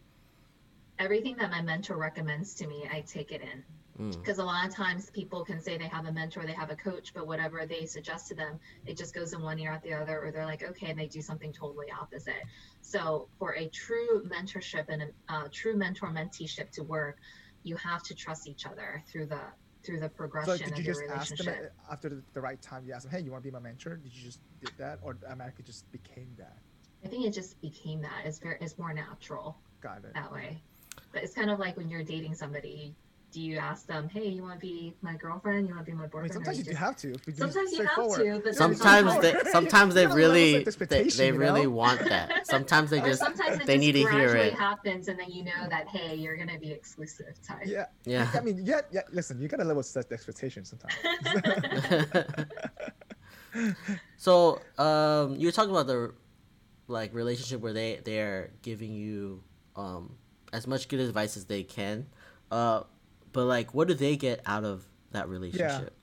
everything that my mentor recommends to me, I take it in. Mm. Because a lot of times people can say they have a mentor, they have a coach, but whatever they suggest to them, it just goes in one ear out the other, or they're like, okay, and they do something totally opposite. So for a true mentorship and a uh, true mentor menteeship to work, you have to trust each other through the through the progression. So progression did of you your just ask them after the, the right time? You asked them, "Hey, you want to be my mentor?" Did you just did that, or automatically just became that? I think it just became that. It's very, it's more natural Got it. that way. But it's kind of like when you're dating somebody. Do you ask them, "Hey, you want to be my girlfriend? You want to be my I boyfriend?" mean, sometimes you you just- have to. If you Sometimes you have straightforward. to, but Sometimes they sometimes they You gotta level really set they, expectation, they you really know? want that. Sometimes they just sometimes it they just need to hear gradually it. happens, and then you know that hey, you're gonna be exclusive type. Yeah, Yeah. I mean, yeah, yeah. Listen, you gotta level set the expectation sometimes. so um you're talking about the like relationship where they they're giving you um as much good advice as they can uh but like what do they get out of that relationship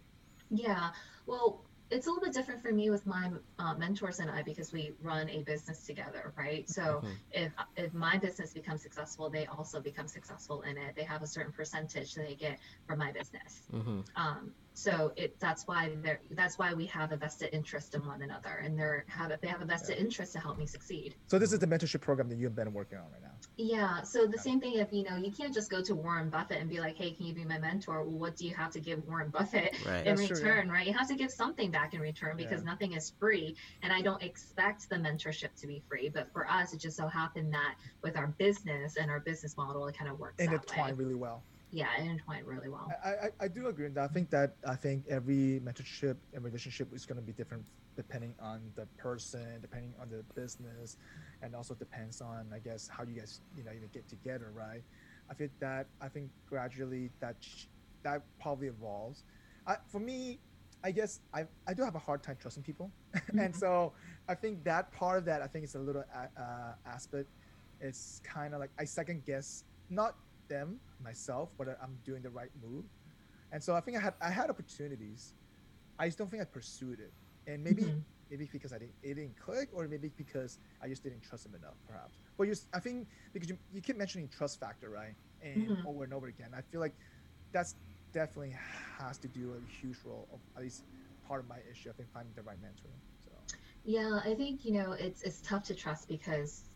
Yeah. yeah. Well, it's a little bit different for me with my uh, mentors and I because we run a business together, right? So Mhm. if if my business becomes successful, they also become successful in it. They have a certain percentage that they get from my business. mm-hmm. Um, so it that's why they're that's why we have a vested interest in one another, and they're have they have a vested interest to help me succeed. so this is the mentorship program that you've been working on right now. Yeah. So the same thing if you know you can't just go to Warren Buffett and be like, hey, can you be my mentor? Well, what do you have to give Warren Buffett? right in That's true, yeah. return, right? You have to give something back in return because Yeah. nothing is free. And I don't expect the mentorship to be free. But for us, it just so happened that with our business and our business model, it kind of works And Intertwine way. really well. Yeah, it intertwined really well. I, I, I do agree with that. I think that I think every mentorship and relationship is going to be different depending on the person, depending on the business, and also depends on I guess how you guys you know even get together, right? I think that I think gradually that that probably evolves. I, for me, I guess I I do have a hard time trusting people, and Mhm. so I think that part of that I think is a little uh, aspect. It's kind of like I second guess not them myself whether I'm doing the right move. And so I think I had I had opportunities. I just don't think I pursued it. And maybe Mhm. maybe because I didn't it didn't click or maybe because I just didn't trust them enough perhaps. But you I think because you, you keep mentioning trust factor, right? And Mhm. over and over again. I feel like that's definitely has to do a huge role of at least part of my issue. I think finding the right mentor. So Yeah, I think you know it's it's tough to trust because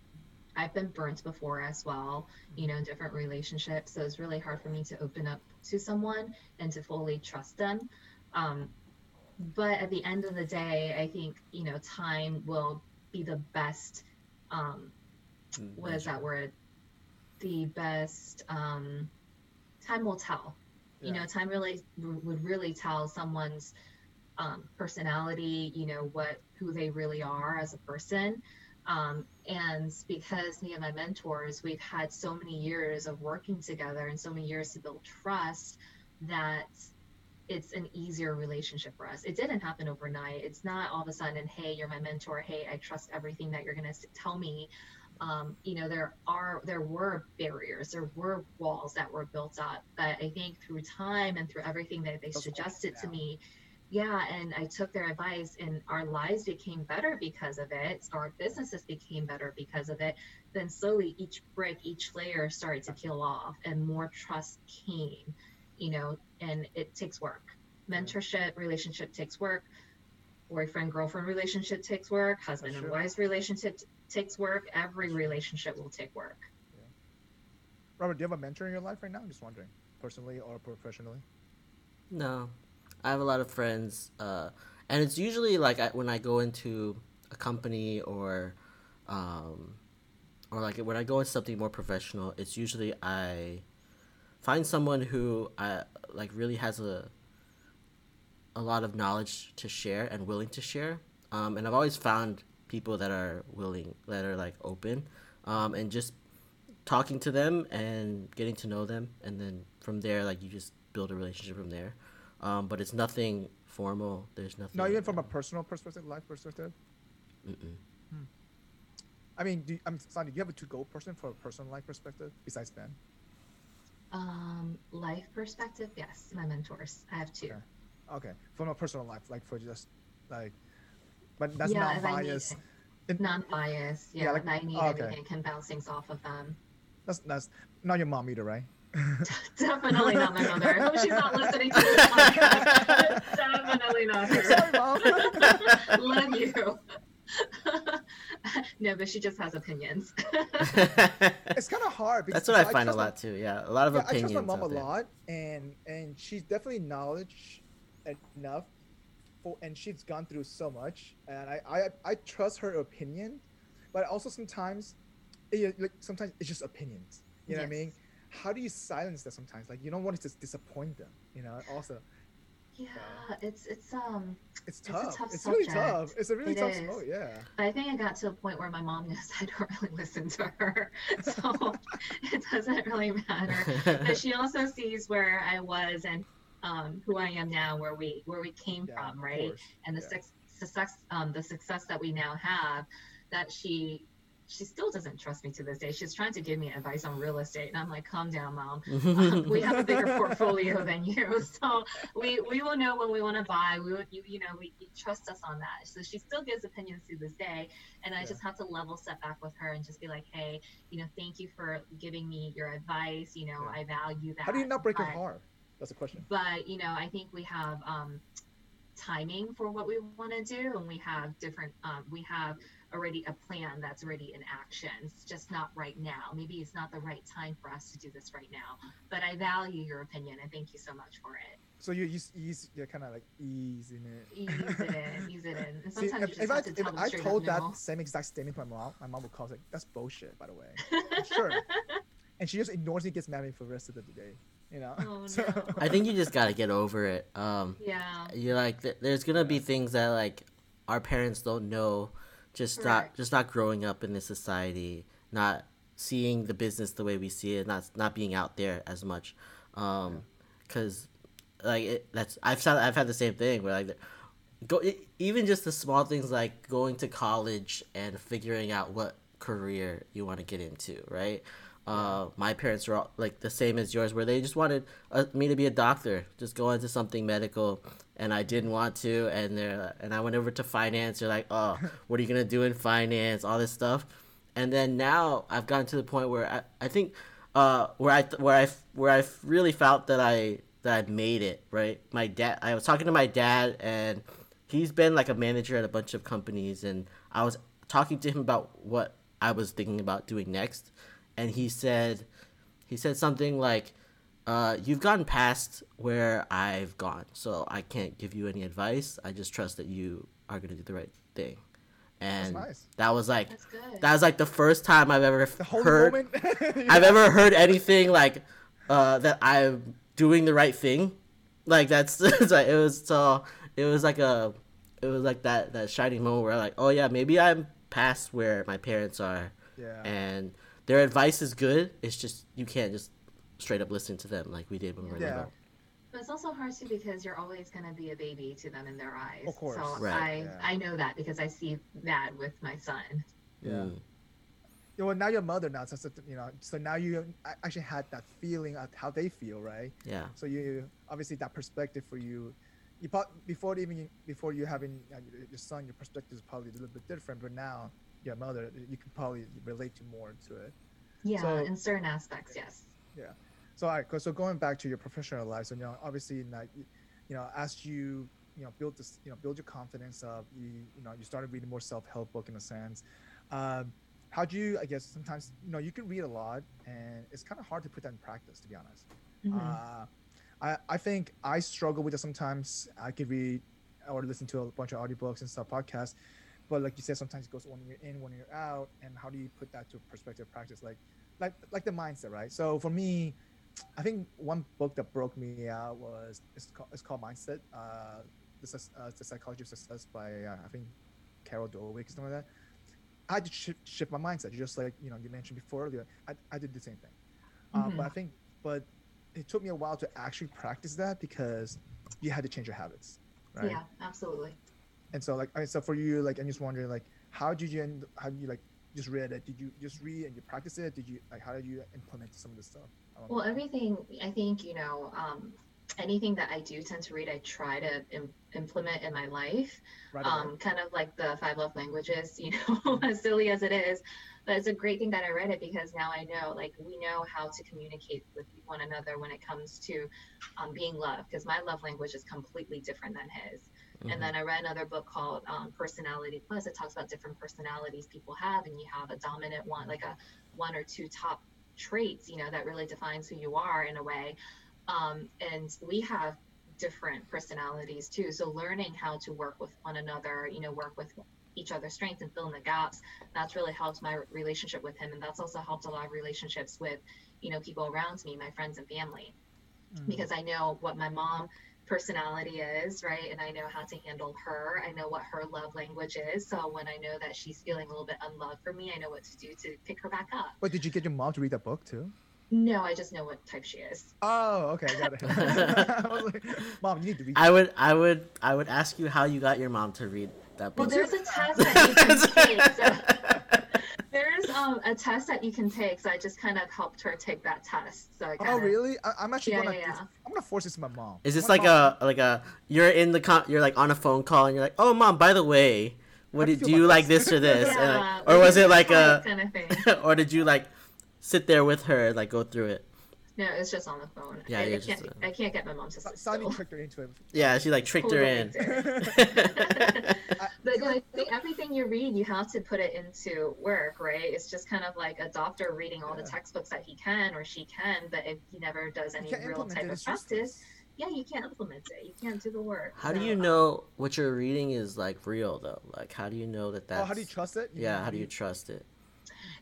I've been burnt before as well, you know, in different relationships. So it's really hard for me to open up to someone and to fully trust them. Um, but at the end of the day, I think you know time will be the best. Um, what is that word? The best. Um, time will tell. You know, time really would really tell someone's um, personality. You know what who they really are as a person. Um, and because me and my mentors, we've had so many years of working together and so many years to build trust that it's an easier relationship for us. It didn't happen overnight. It's not all of a sudden, hey, you're my mentor. Hey, I trust everything that you're going to tell me. Um, you know, there are there were barriers, there were walls that were built up. But I think through time and through everything that they Those suggested to me, yeah, and I took their advice, and our lives became better because of it. Our businesses became better because of it. Then slowly, each brick, each layer started to peel off, and more trust came. You know, and it takes work. Mentorship, relationship takes work. Boyfriend girlfriend relationship takes work. Husband and wife relationship t- takes work. Every relationship will take work. Robert, do you have a mentor in your life right now? I'm just wondering, personally or professionally. No, I have a lot of friends, uh, and it's usually like I, when I go into a company or, um, or like when I go into something more professional. It's usually I find someone who I like really has a a lot of knowledge to share and willing to share. Um, and I've always found people that are willing, that are like open, um, and just talking to them and getting to know them, and then from there, like you just build a relationship from there. Um, but it's nothing formal. There's nothing. No, even from a personal perspective, life perspective. Mm-mm. I mean, do you, I'm sorry. do you have a to-go person for a personal life perspective besides Ben? Um, life perspective, yes, my mentors. I have two. Okay. Okay, from a personal life, like for just like, but that's yeah, not if I need biased. it. It- non-biased. Yeah, Yeah, like- if I need okay. anything, can bounce things off of them. That's that's not your mom either, right? Definitely not my mother. I hope she's not listening to this podcast. Definitely not her. Sorry, mom. Love you. no, but she just has opinions. it's kind of hard. Because That's what I so find a trust my- lot too. Yeah, a lot of yeah, I opinions. trust my mom a lot, and and she's definitely knowledge enough, for, and she's gone through so much, and I I, I trust her opinion, but also sometimes, it, like sometimes it's just opinions. You know what I mean? How do you silence that sometimes? Like you don't want to just disappoint them. You know. Also, Yeah, it's it's um. it's It's a tough. tough It's really tough. It's a really It tough is. smoke. Yeah. I think I got to a point where my mom knows I don't really listen to her, so it doesn't really matter. But she also sees where I was and um, who I am now, where we where we came Yeah, from, right? and the Yeah. suc success um, the success that we now have that she she still doesn't trust me to this day she's trying to give me advice on real estate and i'm like calm down mom Um, we have a bigger portfolio than you so we we will know when we want to buy we would you, you know we you trust us on that so she still gives opinions to this day and i Yeah. just have to level set back with her and just be like hey you know thank you for giving me your advice you know Yeah. i value that How do you not break her but- heart? That's a question. but you know i think we have um, timing for what we want to do and we have different um, we have already a plan that's already in action it's just not right now maybe it's not the right time for us to do this right now but i value your opinion and thank you so much for it So you you ease you're kind of like easing it. ease it in ease it in and See, sometimes if, you if just I have to if them I told up that no. same exact statement to my mom, my mom would call it like that's bullshit, by the way. sure. And she just ignores me, gets mad at me for the rest of the day. You know. Oh, So- no. I think you just gotta get over it. Um, yeah you're like, th- there's gonna be things that like our parents don't know, just not just not growing up in this society, not seeing the business the way we see it, not not being out there as much, um, because like it, that's I've said I've had the same thing where like go even just the small things like going to college and figuring out what career you want to get into, right? Uh, my parents were all, like the same as yours, where they just wanted uh, me to be a doctor, just go into something medical, and I didn't want to, and they're and I went over to finance. They're like, "Oh, what are you gonna do in finance? All this stuff," and then now I've gotten to the point where I, I think uh, where I where I where I really felt that I that I made it right. My dad, I was talking to my dad, and he's been like a manager at a bunch of companies, and I was talking to him about what I was thinking about doing next, and he said, he said something like, uh, "You've gotten past where I've gone, so I can't give you any advice. I just trust that you are gonna do the right thing." And nice. that was like that was like the first time I've ever heard moment. I've ever heard anything like uh, that I'm doing the right thing. Like that's it's like, it was so it was like a it was like that that shining moment where like oh yeah maybe I'm past where my parents are Yeah. and their advice is good. It's just you can't just straight up listen to them like we did when we were Yeah. little. But it's also hard too because you're always going to be a baby to them in their eyes. Of course. So Right. I Yeah. I know that because I see that with my son. Yeah. Mm. Yeah, well, now you're a mother now, so, so you know. So now you actually had that feeling of how they feel, right? Yeah. So you obviously that perspective for you, you prob- before even before you having uh, your- your son, your perspective is probably a little bit different. But now you're mother, you can probably relate to more to it. Yeah, So- in certain aspects, yes. Yeah. So all right, so going back to your professional life, so you know, obviously, like, you you know, as you you know build this, you know, build your confidence up, you you know, you started reading more self help book in a sense. Um, how do you? I guess sometimes you know you can read a lot, and it's kind of hard to put that in practice, to be honest. Mhm. Uh, I, I think I struggle with it sometimes. I could read or listen to a bunch of audiobooks and stuff, podcasts, but like you said, sometimes it goes one year in, one year out. And how do you put that to perspective practice? Like, like, like the mindset, right? So for me, I think one book that broke me out was it's called, it's called Mindset. Uh, this is uh, the Psychology of Success by uh, I think Carol Dweck or something like that. I had to shift, shift my mindset, just like you know you mentioned before earlier. I, I did the same thing, uh, Mhm. but I think but it took me a while to actually practice that because you had to change your habits, right? Yeah, absolutely. And so like I so for you like I'm just wondering like how did you end how did you like just read it? Did you just read and you practice it? Did you like how did you implement some of the stuff? Don't know. Well, everything, I think, you know, um, anything that I do tend to read, I try to Im- implement in my life. right. Um, kind of like the five love languages, you know, as silly as it is. But it's a great thing that I read it because now I know, like, we know how to communicate with one another when it comes to um, being loved, because my love language is completely different than his. Mhm. And then I read another book called um, Personality Plus. It talks about different personalities people have, and you have a dominant one, like a one or two top traits, you know, that really defines who you are in a way. Um, and we have different personalities too. So learning how to work with one another, you know, work with each other's strengths and fill in the gaps, that's really helped my relationship with him. And that's also helped a lot of relationships with, you know, people around me, my friends and family Mm. because I know what my mom personality is, right? And I know how to handle her. I know what her love language is. So when I know that she's feeling a little bit unloved for me, I know what to do to pick her back up. But did you get your mom to read that book too? No, I just know what type she is. Oh, okay, got it. I was like, mom, you need to read. I would, I would, I would ask you how you got your mom to read that book. Well, there's a test that you can take. So there's um, a test that you can take. So I just kind of helped her take that test. So I oh, kinda, really? I, I'm actually Yeah, gonna. yeah, yeah. I'm gonna force this to my mom. Is this My like mom- a like a you're in the con- you're like on a phone call and you're like, oh mom, by the way, what How do you did do you like this?" this or this, And, Yeah, like- or was it like a, kind of thing? or did you like sit there with her and like go through it? No, it's just on the phone. Yeah, I, I you're can't. just, uh, I can't get my mom to Sa- sit tricked her into it. Yeah, she like tricked her in. But I think everything you read, you have to put it into work, right? It's just kind of like a doctor reading all the textbooks that he can or she can, but if he never does any real type of It's practice, yeah, you can't implement it. You can't do the work. How do So, you um, know what you're reading is like real though? Like how do you know that that's Oh, how do you trust it? Yeah, how do you trust it?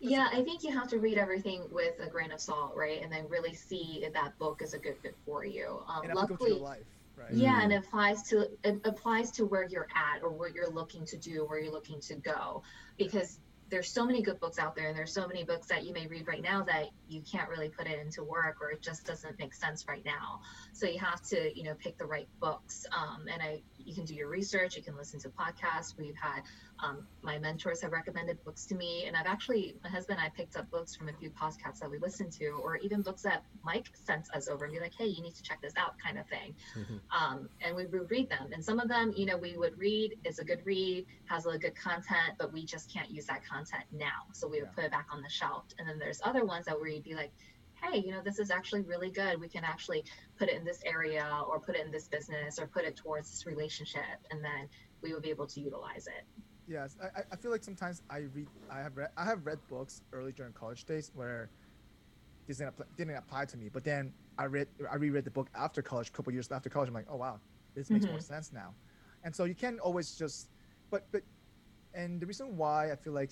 Yeah, I think you have to read everything with a grain of salt, right? And then really see if that book is a good fit for you. Um, And applicable to luckily, your life, right? Yeah, Mm. and it applies to it applies to where you're at or what you're looking to do, where you're looking to go, because there's so many good books out there, and there's so many books that you may read right now that you can't really put it into work, or it just doesn't make sense right now. So you have to, you know, pick the right books. Um, and I, you can do your research. You can listen to podcasts. We've had um, my mentors have recommended books to me, and I've actually, my husband and I picked up books from a few podcasts that we listened to, or even books that Mike sent us over and be like, hey, you need to check this out, kind of thing Mhm. um, and we would read them. And some of them, you know, we would read is a good read, has a good content, but we just can't use that content now. So we would Yeah. put it back on the shelf. And then there's other ones that where you'd be like, hey, you know, this is actually really good. We can actually put it in this area or put it in this business or put it towards this relationship. And then we would be able to utilize it. Yes, I, I- feel like sometimes I read I have read I have read books early during college days where this didn't apply, didn't apply to me, but then I read I reread the book after college, a couple years after college. I'm like, oh wow, this makes more Mhm. sense now, and so you can't always just, but but, and the reason why I feel like,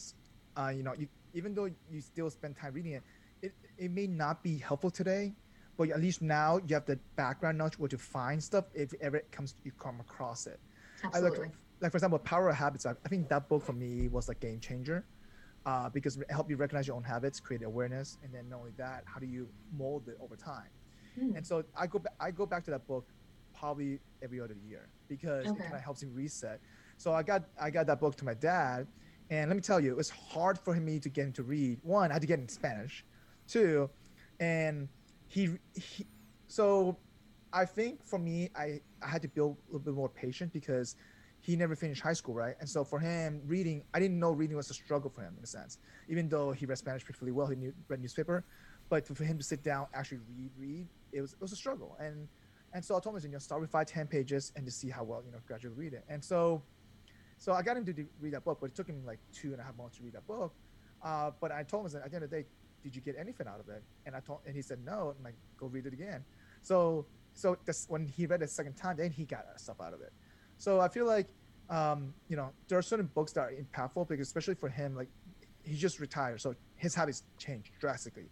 uh, you know, you even though you still spend time reading it, it it may not be helpful today, but at least now you have the background knowledge where to find stuff if ever it comes you come across it I like, Absolutely. like for example, Power of Habits. I I think that book for me was a game changer, uh, because it helped you recognize your own habits, create awareness, and then not only that, how do you mold it over time? Hmm. And so I go back, I go back to that book probably every other year because it kind of helps you reset. So I got I got that book to my dad, and let me tell you, it was hard for me to get him to read. One, I had to get in Spanish. Two, and he, he so I think for me, I, I had to build a little bit more patience because he never finished high school, right? And so for him, reading, I didn't know reading was a struggle for him in a sense. Even though he read Spanish pretty well, he knew, read newspaper, but for him to sit down, actually read, read, it was it was a struggle. And and so I told him, you know, start with five, ten pages and to see how well, you know, gradually read it. And so so I got him to do, read that book, but it took him like two and a half months to read that book. Uh, but I told him at the end of the day, did you get anything out of it? And I told, and he said no. I'm like, go read it again. So so this, when he read it a second time, then he got stuff out of it. So I feel like um, you know there are certain books that are impactful because especially for him, like he just retired, so his habits changed drastically.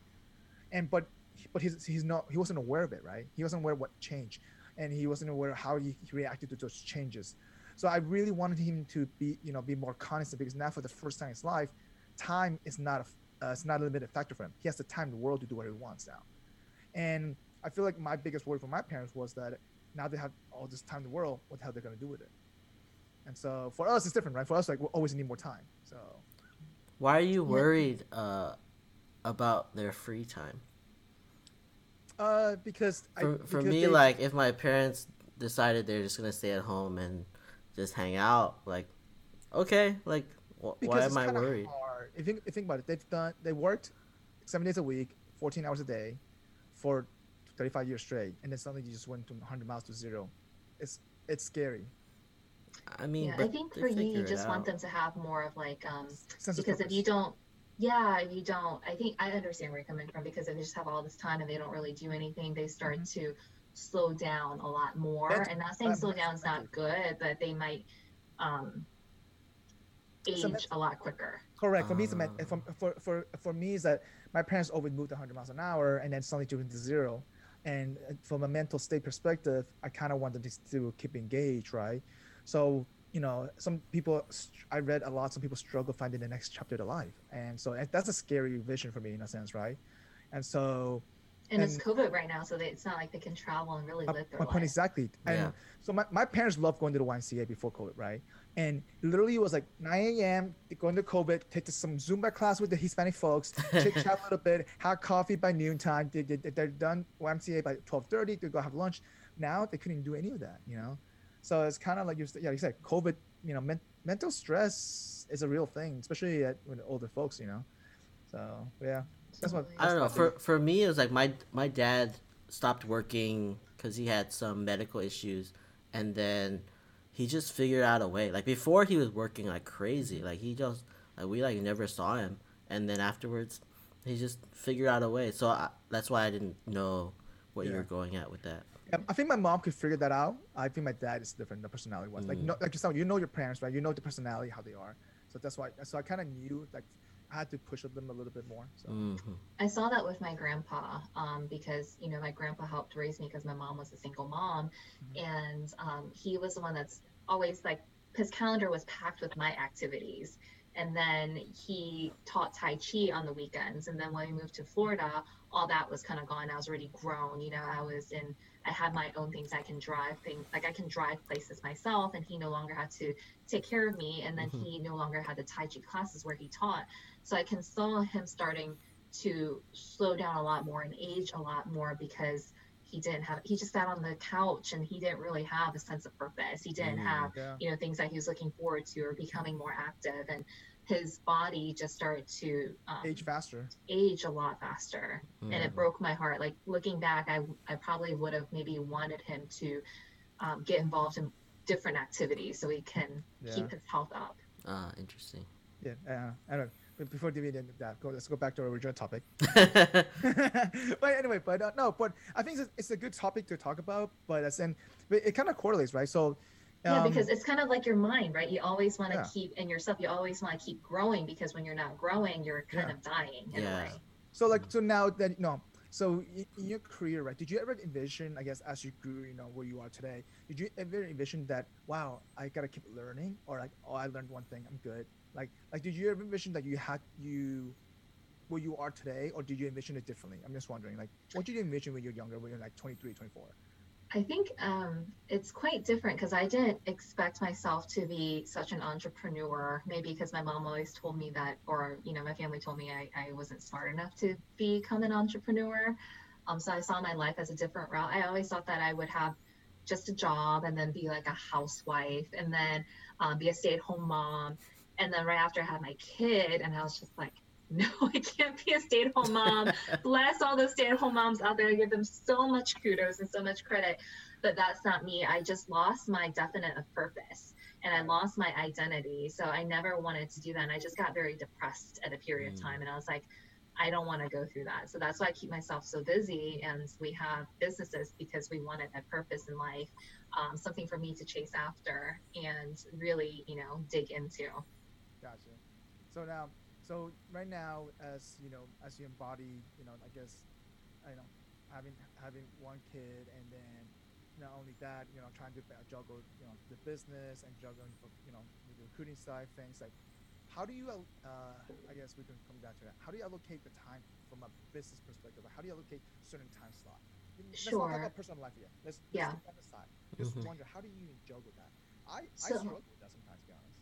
And but but he's he's not he wasn't aware of it, right? He wasn't aware of what changed, and he wasn't aware how he, he reacted to those changes. So I really wanted him to be you know be more conscious because now for the first time in his life, time is not a uh, it's not a limited factor for him. He has the time in the world to do what he wants now. And I feel like my biggest worry for my parents was that now they have all this time in the world, what the hell they're gonna do with it? And so for us, it's different, right? For us, like we always need more time. So Why are you worried uh, about their free time? Uh, because I, For, for me, they- like if my parents decided they're just gonna stay at home and just hang out, like, okay, like, wh- because why it's am I kinda worried? Hard. If you think, if you think about it, they've done they worked seven days a week, fourteen hours a day, for thirty five years straight, and then suddenly you just went to hundred miles to zero. It's it's scary. I mean, Yeah, I think for you, you just want them to have more of like um Sense because if you don't yeah if you don't i think i understand where you're coming from because if they just have all this time and they don't really do anything they start to slow down a lot more Ment- and not saying slow down is not good but they might um age So a lot quicker Correct. For me, it's a men- Ah. for, for for for me is that my parents always moved 100 miles an hour and then suddenly to into zero. And uh, from a mental state perspective, I kind of want them to still keep engaged, right? So you know, some people I read a lot. Some people struggle finding the next chapter of life, and so and that's a scary vision for me in a sense, right? And so and, it's covid right now so they, it's not like they can travel and really uh, live their my life point exactly. And Yeah. so my, my parents loved going to the YMCA before COVID, right? And literally it was like 9 a.m. going to COVID, take some Zumba class with the Hispanic folks, chit chat a little bit, have coffee by noontime. They, they, they're done YMCA by 12:30 to go have lunch. Now they couldn't do any of that, you know. So it's kind of like you said, yeah, you said COVID. You know, men, mental stress is a real thing, especially at, with older folks, you know. So yeah, that's what Totally. I don't know. For probably- for me, it was like my my dad stopped working because he had some medical issues, and then he just figured out a way. Like before, he was working like crazy. Like he just like we like never saw him, and then afterwards, he just figured out a way. So I, that's why I didn't know what you Yeah. were going at with that. Yeah, I think my mom could figure that out. I think my dad is different. The personality was like, Mm. no, like you said, you know your parents, right? You know the personality, how they are. So that's why. So I kind of knew, like, I had to push them a little bit more. So hmm I saw that with my grandpa um, because you know my grandpa helped raise me because my mom was a single mom, and um, he was the one that's always like his calendar was packed with my activities, and then he taught Tai Chi on the weekends, and then when we moved to Florida, all that was kind of gone. I was already grown, you know. I was in. I had my own things. I can drive things like I can drive places myself, and he no longer had to take care of me. And then Mhm. he no longer had the Tai Chi classes where he taught. So I can saw him starting to slow down a lot more and age a lot more because he didn't have he just sat on the couch and he didn't really have a sense of purpose he didn't Mm. have yeah, you know things that he was looking forward to or becoming more active and his body just started to um, age faster. age a lot faster and Mm. it broke my heart like looking back i i probably would have maybe wanted him to um, get involved in different activities so he can Yeah. keep his health up Ah, interesting. Yeah, uh, I don't. But before dividing that, go. Let's go back to our original topic. but anyway, but uh, no, but I think it's, it's a good topic to talk about. But as in, but it kind of correlates, right? So. yeah um, because it's kind of like your mind right you always want to Yeah. keep in yourself you always want to keep growing because when you're not growing you're kind Yeah. of dying in Yeah. a way So like so now that no, so in your career, right? Did you ever envision, I guess, as you grew, you know, where you are today, did you ever envision that, wow, I gotta keep learning, or like, oh, I learned one thing, I'm good. Like, like, did you ever envision that you had you, where you are today, or did you envision it differently? I'm just wondering, like, what did you envision when you're younger, when you're like 23, 24? I think um, it's quite different because I didn't expect myself to be such an entrepreneur. Maybe because my mom always told me that, or you know, my family told me I, I wasn't smart enough to become an entrepreneur. Um, so I saw my life as a different route. I always thought that I would have just a job and then be like a housewife and then um, be a stay-at-home mom. And then right after I had my kid, and I was just like, no, I can't be a stay-at-home mom bless all the stay-at-home moms out there. I give them so much kudos and so much credit, but that's not me. I just lost my definite of purpose and I lost my identity. So I never wanted to do that. And I just got very depressed at a period of Mm. time. And I was like, I don't want to go through that. So that's why I keep myself so busy. And we have businesses because we wanted a purpose in life, um, something for me to chase after and really, you know, dig into. Gotcha. So now, so right now, as you know, as you embody, you know, I guess, I know, having having one kid, and then not only that, you know, trying to juggle, you know, the business and juggling, you know, the recruiting side things. Like, how do you, uh, I guess we can come down to that. How do you allocate the time from a business perspective? Like, how do you allocate certain time slot? Let's not talk about personal life yet. Let's, let's Yeah. keep that aside. Just Mhm. wonder, how do you even juggle that? I, I struggle with that sometimes, to be honest.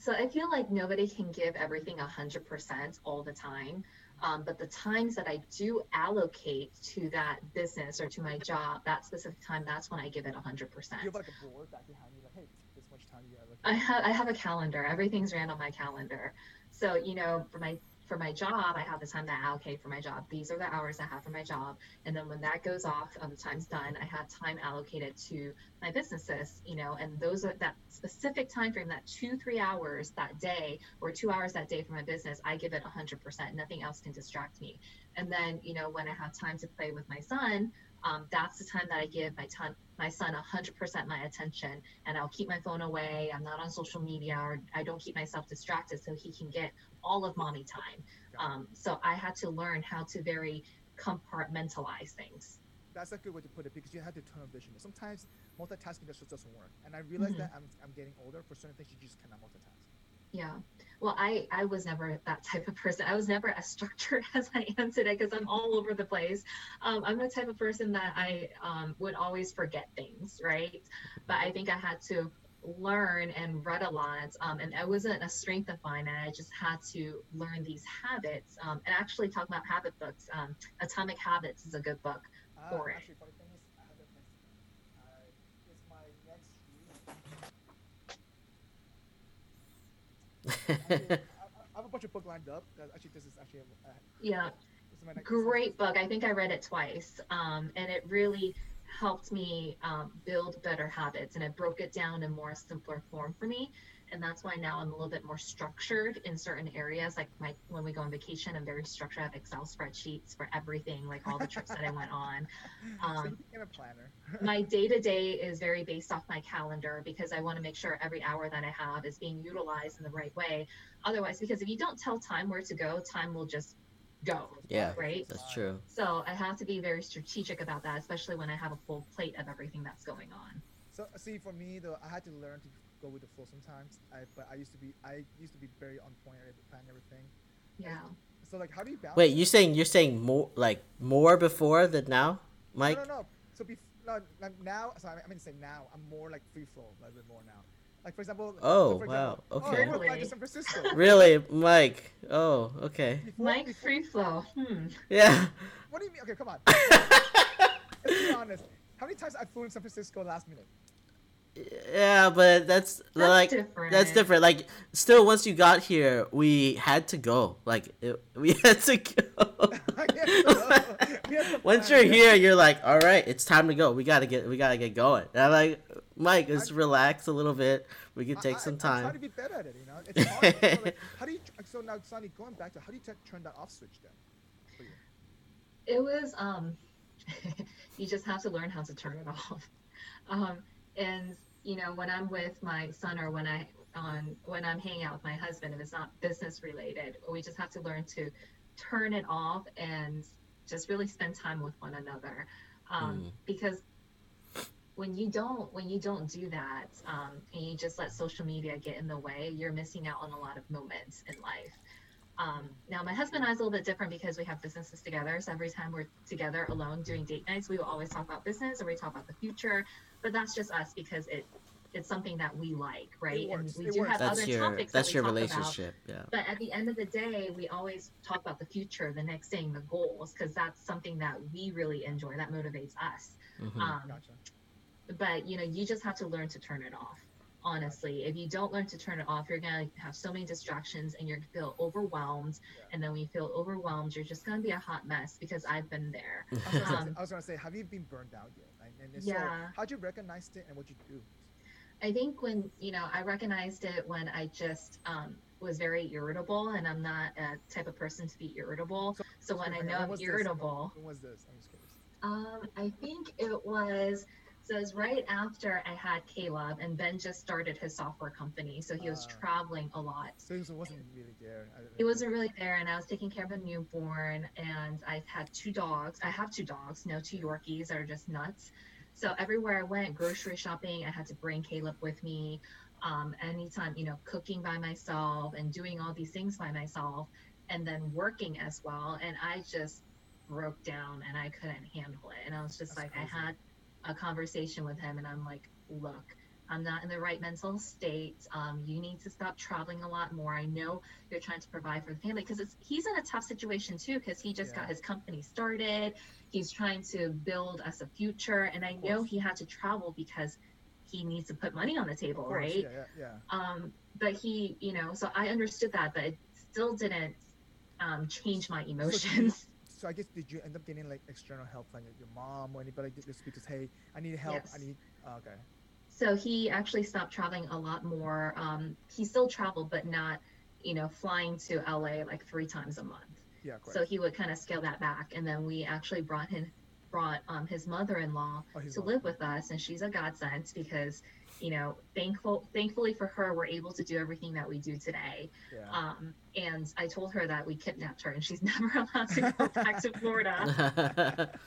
So I feel like nobody can give everything 100% all the time. Um, but the times that I do allocate to that business or to my job, that specific time, that's when I give it 100%. You have like a board back behind you, like, hey, this much time you have. I have I have a calendar. Everything's ran on my calendar. So you know, for my for my job, I have the time that I allocate for my job. These are the hours I have for my job, and then when that goes off, um, the time's done. I have time allocated to my businesses. You know, and those are that specific time frame, that two three hours that day or two hours that day for my business. I give it 100%. Nothing else can distract me. And then you know, when I have time to play with my son, um, that's the time that I give my ton, my son 100% my attention, and I'll keep my phone away. I'm not on social media, or I don't keep myself distracted, so he can get all of mommy time. Um, so I had to learn how to very compartmentalize things. That's a good way to put it because you have to tunnel vision. Sometimes multitasking just doesn't work, and I realize Mhm. that I'm, I'm getting older. For certain things, you just cannot multitask. Yeah. Well, I I was never that type of person. I was never as structured as I am today because I'm all over the place. Um, I'm the type of person that I um, would always forget things, right? But I think I had to learn and read a lot, um, and it wasn't a strength of mine. And I just had to learn these habits. Um, and actually, talk about habit books. Um, Atomic Habits is a good book. Ah, For it. actually, funny thing is, I have that next. Uh, it's my next I, have a bunch of book lined up. Actually, this is actually a, uh, Yeah. this is my next. great book. I think I read it twice, um, and it really helped me um, build better habits. And it broke it down in more simpler form for me. And that's why now I'm a little bit more structured in certain areas. Like my when we go on vacation, I'm very structured. I have Excel spreadsheets for everything, like all the trips that I went on. Um, you became a planner. my day to day is very based off my calendar because I want to make sure every hour that I have is being utilized in the right way. Otherwise, because if you don't tell time where to go, time will just go. Yeah, Right. That's true. So I have to be very strategic about that, especially when I have a full plate of everything that's going on. So see, for me though, I had to learn to go with the flow sometimes. I but I used to be I used to be very on point at planning everything. Yeah. So like, how do you balance? Wait, it? you saying you're saying more like more before than now, Mike? No, no, no. So bef- no, no, now, so I mean, I mean to say now, I'm more like free flow, a little bit more now. Like for example. Oh, so for wow, example, Oh, okay. I wanna fly to Really? San Francisco. Really, Mike? Oh, okay. Before- Mike before- free flow. Hmm. Yeah. What do you mean? Okay, come on. Let's be honest. How many times I flew in San Francisco last minute? Yeah, but that's, That's like different. that's different. Like, still, once you got here, we had to go. Like, it, we had to go. I guess so. We have to once you're here, you're like, all right, it's time to go. We gotta get, we gotta get going. And I'm like, Mike, let's relax a little bit. We can take I- some I'm trying to time. be better at it, you know. It's hard. so, like, how do you? So now, Sonny, going back to how do you t- turn that off switch then? For you? It was um you just have to learn how to turn it off. Um and you know, when I'm with my son or when I on when I'm hanging out with my husband, if it's not business related, we just have to learn to turn it off and just really spend time with one another. Um, Mm. because when you don't when you don't do that um, and you just let social media get in the way you're missing out on a lot of moments in life um, now my husband and i is a little bit different because we have businesses together so every time we're together alone doing date nights we will always talk about business or we talk about the future but that's just us because it it's something that we like right works. and we It do works. have That's other your, topics that's that we your talk about. relationship. Yeah. But at the end of the day, we always talk about the future, the next thing, the goals, because that's something that we really enjoy. That motivates us. Mhm. Um, Gotcha. but you know, you just have to learn to turn it off. Honestly, if you don't learn to turn it off, you're gonna have so many distractions, and you're gonna feel overwhelmed. Yeah. And then when you feel overwhelmed, you're just gonna be a hot mess. Because I've been there. I was, gonna say, Um, I was gonna say, have you been burned out yet? Like, and if Yeah. so, how'd you recognize it and what'd you do? I think when you know, I recognized it when I just um, was very irritable, and I'm not a type of person to be irritable. So- So when I know I'm was this? irritable, When was this? I'm just curious. Um, I think it was so it was right after I had Caleb and Ben just started his software company, so he was Ah. traveling a lot. So it wasn't really there. He wasn't really there, and I was taking care of a newborn, and I had two dogs. I have two dogs, no two Yorkies that are just nuts. So everywhere I went, grocery shopping, I had to bring Caleb with me. Um, anytime, you know, cooking by myself and doing all these things by myself, and then working as well. And I just broke down and I couldn't handle it. And I was just That's like, crazy. I had a conversation with him, and I'm like, look, I'm not in the right mental state. Um, you need to stop traveling a lot more. I know you're trying to provide for the family because he's in a tough situation too because he just Yeah. got his company started. He's trying to build us a future, and I know he had to travel because he needs to put money on the table, right? Yeah, yeah, yeah. um but he you know so i understood that but it still didn't um change my emotions So I guess did you end up getting like external help, like your mom or anybody that just because hey, I need help, I need. oh, okay. so he actually stopped traveling a lot more um he still traveled but not you know flying to la like three times a month Yeah, correct. so he would kind of scale that back and then we actually brought him brought um, his mother-in-law Oh, to live with us and she's a godsend because you know thankful thankfully for her we're able to do everything that we do today Yeah. um, and I told her that we kidnapped her and she's never allowed to go back to Florida.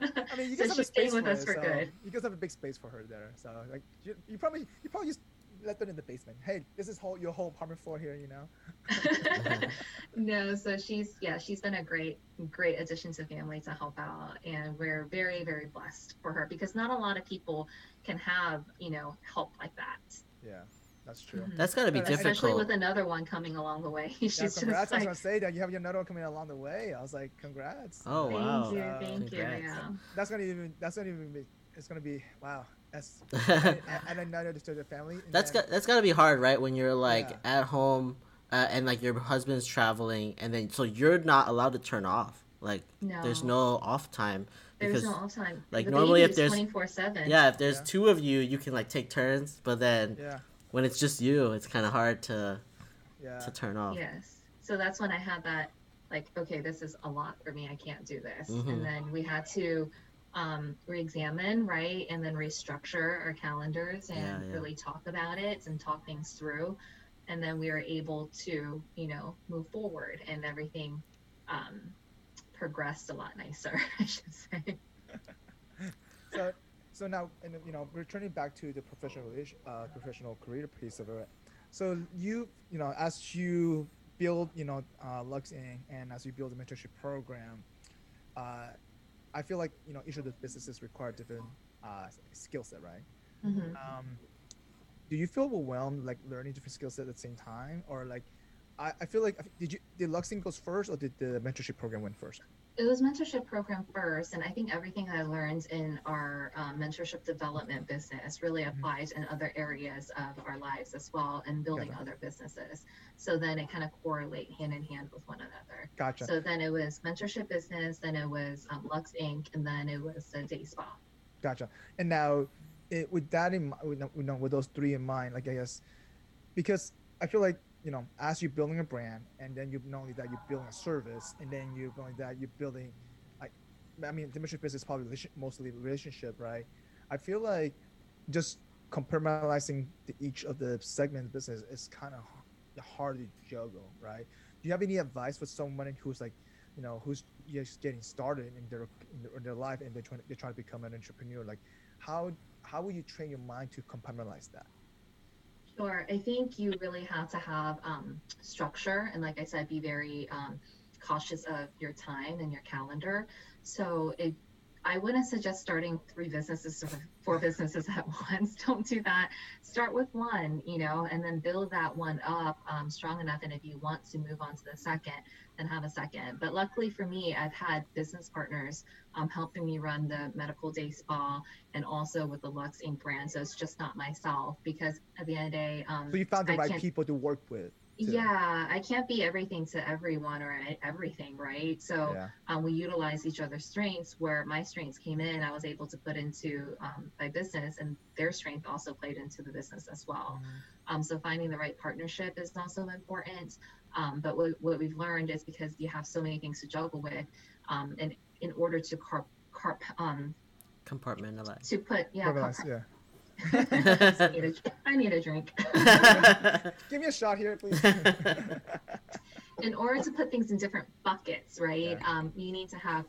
I mean, you so guys have a she's staying space with for us it, for so good. You guys have a big space for her there, so like you, you probably you probably just let them in the basement. Hey, this is whole your whole apartment floor here, you know. no, so she's yeah, she's been a great great addition to family to help out, and we're very very blessed for her because not a lot of people can have you know help like that, Yeah, that's true. Mhm. That's gotta be Especially especially with another one coming along the way. she's Yeah, just congrats! I was gonna say that you have another one coming along the way. I was like, congrats. Oh thank wow. you, Uh, thank you, congrats. yeah. That's gonna even that's gonna even be it's gonna be wow. That's and, and another to family. That's then- got that's gotta be hard, right? When you're like Yeah. at home uh, and like your husband's traveling, and then so you're not allowed to turn off. Like No, there's no off time there's no off time. like, the normally if baby is there's- 24 seven. yeah, if there's Yeah. two of you, you can like take turns. But then Yeah, when it's just you, it's kind of hard to yeah. to turn off. Yes. So that's when I had that, like, okay, this is a lot for me. I can't do this. Mhm. And then we had to um, re-examine, right, and then restructure our calendars and Yeah, yeah. really talk about it and talk things through. And then we were able to, you know, move forward and everything um, progressed a lot nicer, I should say. so so now and you know returning back to the professional uh, professional career piece of it so you you know as you build you know uh, Luxe Ink. and as you build a mentorship program uh, i feel like you know each of the businesses require different uh, skill set right Mhm. um, do you feel overwhelmed like learning different skill set at the same time or like I, I feel like did you did Luxe Ink. goes first or did the mentorship program went first It was mentorship program first, and I think everything that I learned in our um, mentorship development business really Mhm. applies in other areas of our lives as well, and building Gotcha. other businesses. So then it kind of correlate hand in hand with one another. gotcha So then it was mentorship business, then it was um, Luxe Ink., and then it was the day spa. Gotcha. And now, it, with that in mind, with, with those three in mind, like I guess, because I feel like you know, as you're building a brand, and then you not only that you're building a service, and then you're going that you're building, like, I mean, the mission business is probably mostly relationship, right? I feel like just compartmentalizing each of the segment business is kind of hard to juggle, right? Do you have any advice for someone who's like, you know, who's just getting started in their in their, in their life and they're trying they're trying to become an entrepreneur? Like, how how will you train your mind to compartmentalize that? Sure. I think you really have to have um, structure, and like I said, be very um, cautious of your time and your calendar. So it, I wouldn't suggest starting three businesses or four businesses at once. Don't do that. Start with one, you know, and then build that one up um, strong enough. And if you want to move on to the second, then have a second. But luckily for me, I've had business partners um, helping me run the medical day spa and also with the Luxe Ink. brand. So it's just not myself because at the end of the day, um, So you found the I right people to work with. Yeah, I can't be everything to everyone or everything, right? So Yeah. um, we utilize each other's strengths. Where my strengths came in, I was able to put into um, my business, and their strength also played into the business as well. Mhm. Um, so finding the right partnership is also important. Um, but what, what we've learned is because you have so many things to juggle with, um, and in order to carp, carp um, Compartmentalize. to put yeah, carp- yeah. I, need a, I need a drink. Give me a shot here, please. in order to put things in different buckets, right? Yeah. Um, you need to have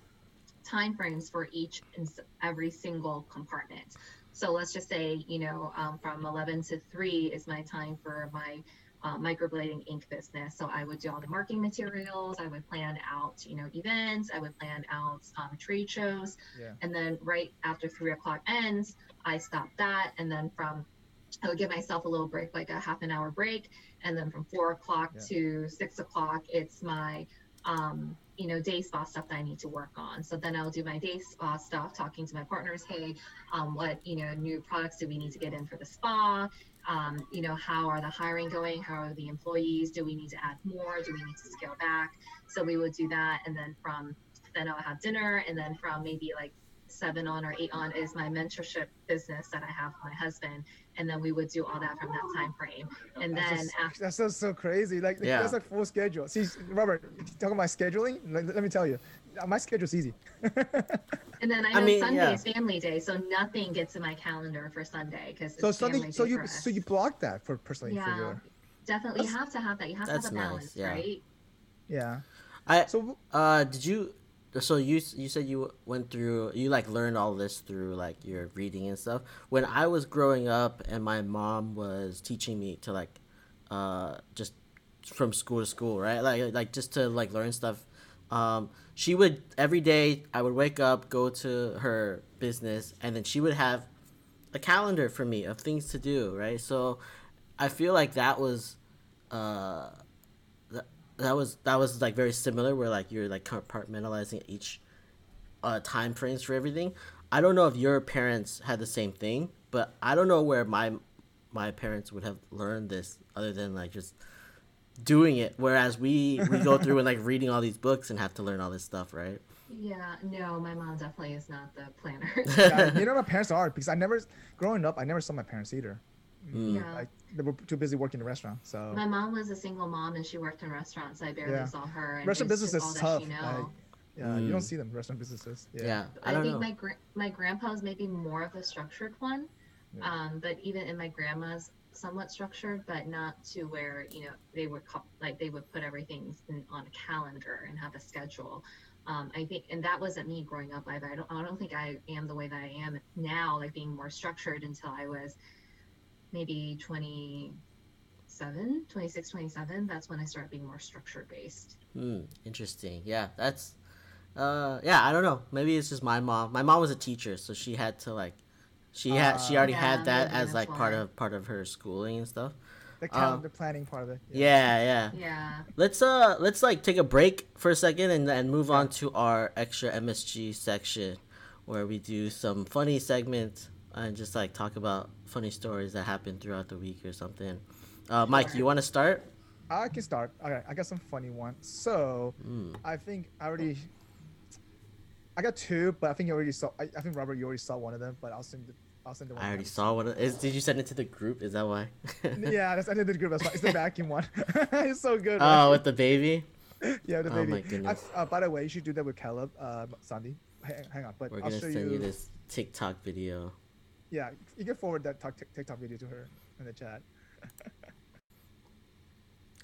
time frames for each and every single compartment. So let's just say, you know, um, from 11 to 3 is my time for my uh, microblading ink business. So I would do all the marketing materials. I would plan out, you know, events. I would plan out um, trade shows. Yeah. And then right after three o'clock ends, I stop that. And then from I would give myself a little break, like a half an hour break, and then from four o'clock Yeah. to six o'clock, it's my um, you know, day spa stuff that I need to work on. So then I'll do my day spa stuff, talking to my partners. Hey, um, what you know, new products do we need to get in for the spa? Um, you know, how are the hiring going? How are the employees? Do we need to add more? Do we need to scale back? So we would do that, and then from then I'll have dinner, and then from maybe like seven on or eight on is my mentorship business that I have with my husband, and then we would do all that from that time frame. And That's then just- after, that sounds so crazy. Like Yeah. that's like full schedule. See, Robert, talking about scheduling. Let, let me tell you, my schedule's easy. and then I I know mean, Sunday yeah. is family day, so nothing gets in my calendar for Sunday because so it's something. family So day you so you block that for personally for yeah, your definitely. You have to have that. You have to have a nice, balance, yeah. right? yeah. I So uh did you so you you said you went through you like learned all this through like your reading and stuff. When I was growing up and my mom was teaching me to like uh just from school to school, right? Like like just to like learn stuff. Um she would every day I would wake up, go to her business and then she would have a calendar for me of things to do, right? So I feel like that was uh that, that was that was like very similar where like you're like compartmentalizing each uh time frames for everything. I don't know if your parents had the same thing, but I don't know where my my parents would have learned this other than like just doing it whereas we we go through and like reading all these books and have to learn all this stuff, right? Yeah, no, my mom definitely is not the planner. yeah, you know my parents are because I never growing up I never saw my parents either. Mm. yeah. Like they were too busy working in the restaurant. So My mom was a single mom and she worked in restaurants. I barely Yeah. saw her. And restaurant it's business is tough. that she Like, know. yeah, you don't Mm. see them restaurant businesses. Yeah. Yeah. I I, don't think know. my gra- my grandpa's maybe more of a structured one, Yeah. um, but even in my grandma's somewhat structured, but not to where you know they would like they would put everything in, on a calendar and have a schedule. Um, I think, and that wasn't me growing up either. I don't, I don't think I am the way that I am now, like being more structured until I was maybe 27, 26, 27. That's when I started being more structured based. Hmm, interesting. Yeah, that's uh yeah, I don't know. Maybe it's just my mom. My mom was a teacher, so she had to like she had she already Yeah, had that as like part of part of her schooling and stuff. The Um, calendar planning part of it. Yeah, yeah. Yeah. Let's uh let's like take a break for a second and and move on to our extra MSG section where we do some funny segments and just like talk about funny stories that happened throughout the week or something. Uh, Mike, you want to start? I can start. All right, I got some funny ones. So Mm. I think I already. I got two, but I think you already saw. I, I think Robert, you already saw one of them, but I'll send. I'll send. I already saw one. Is did you send it to the group? Is that why? Yeah, that's I did the group. That's why it's the vacuum one. it's so good. Oh, right? with the baby. yeah, the oh baby. my I- goodness. uh, by the way, you should do that with Caleb, uh, Sandy. Hang, hang on, but We're I'll gonna show send you. you this TikTok video. Yeah, you can forward that talk, TikTok video to her in the chat.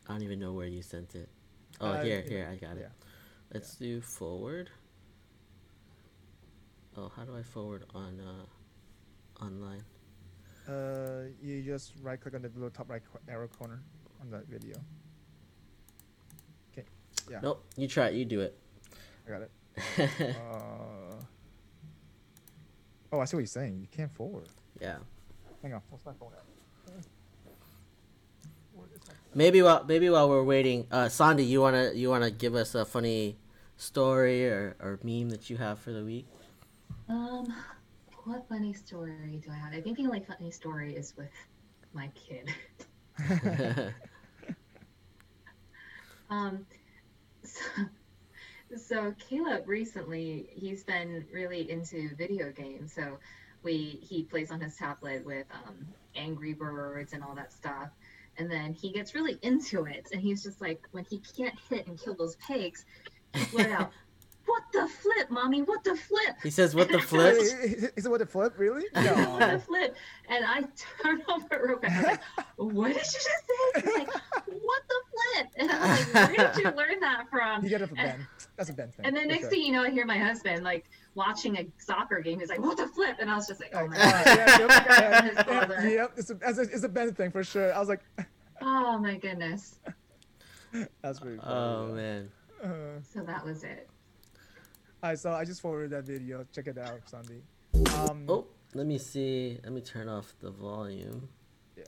I don't even know where you sent it. Oh, Uh, here, yeah, here, I got it. yeah, Let's do forward. Oh, how do I forward on uh online? Uh, you just right click on the little top right co- arrow corner on that video. Okay, yeah, Nope, you try it. You do it. I got it. Uh, oh, I see what you're saying. You can't forward. yeah. Hang on, what's my phone at? Where is Maybe while maybe while we're waiting, uh, Sandy, you wanna you wanna give us a funny story or, or meme that you have for the week? Um, what funny story do I have? I think the only funny story is with my kid. Um, so, so Caleb recently he's been really into video games. So we he plays on his tablet with um, Angry Birds and all that stuff. And then he gets really into it, and he's just like, when he can't hit and kill those pigs, let out, "What the flip, mommy? What the flip?" he says, "What the flip?" Wait, is it what the flip? Really? No. what No. the flip? And I turn over real quick. I was like, "What did you just say?" He's like, "What the flip?" And I was like, "Where did you learn that from?" you get it from Ben. That's a Ben thing. And then next sure. thing you know, I hear my husband like watching a soccer game. He's like, "What the flip?" And I was just like, "Oh my god!" yeah, yep, yeah, His yeah, yep, it's a, it's a, Ben thing for sure. I was like, Oh my goodness! that's pretty funny. Oh man. Uh, So that was it. I saw. I just forwarded that video. Check it out, Sandy. Um, Oh, let me see. Let me turn off the volume. Yeah.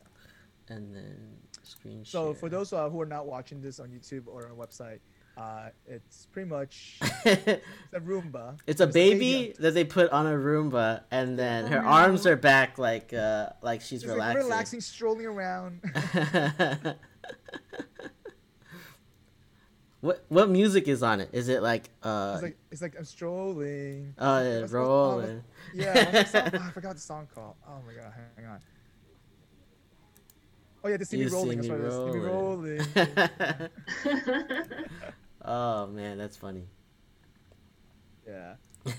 And then screen Share. So for those uh, who are not watching this on YouTube or on website, uh, it's pretty much it's a Roomba. It's a baby that they put on a Roomba, and then Oh, her no. arms are back like uh like she's It's like relaxing. relaxing, strolling around. what what music is on it? Is it like uh it's like it's like I'm strolling. uh What's- what's- rolling? Yeah, what's the song? Oh, I forgot the song called. Oh my god, hang on. Oh yeah, the see me You see rolling. That's me what it is. See me rolling. oh man, that's funny. yeah.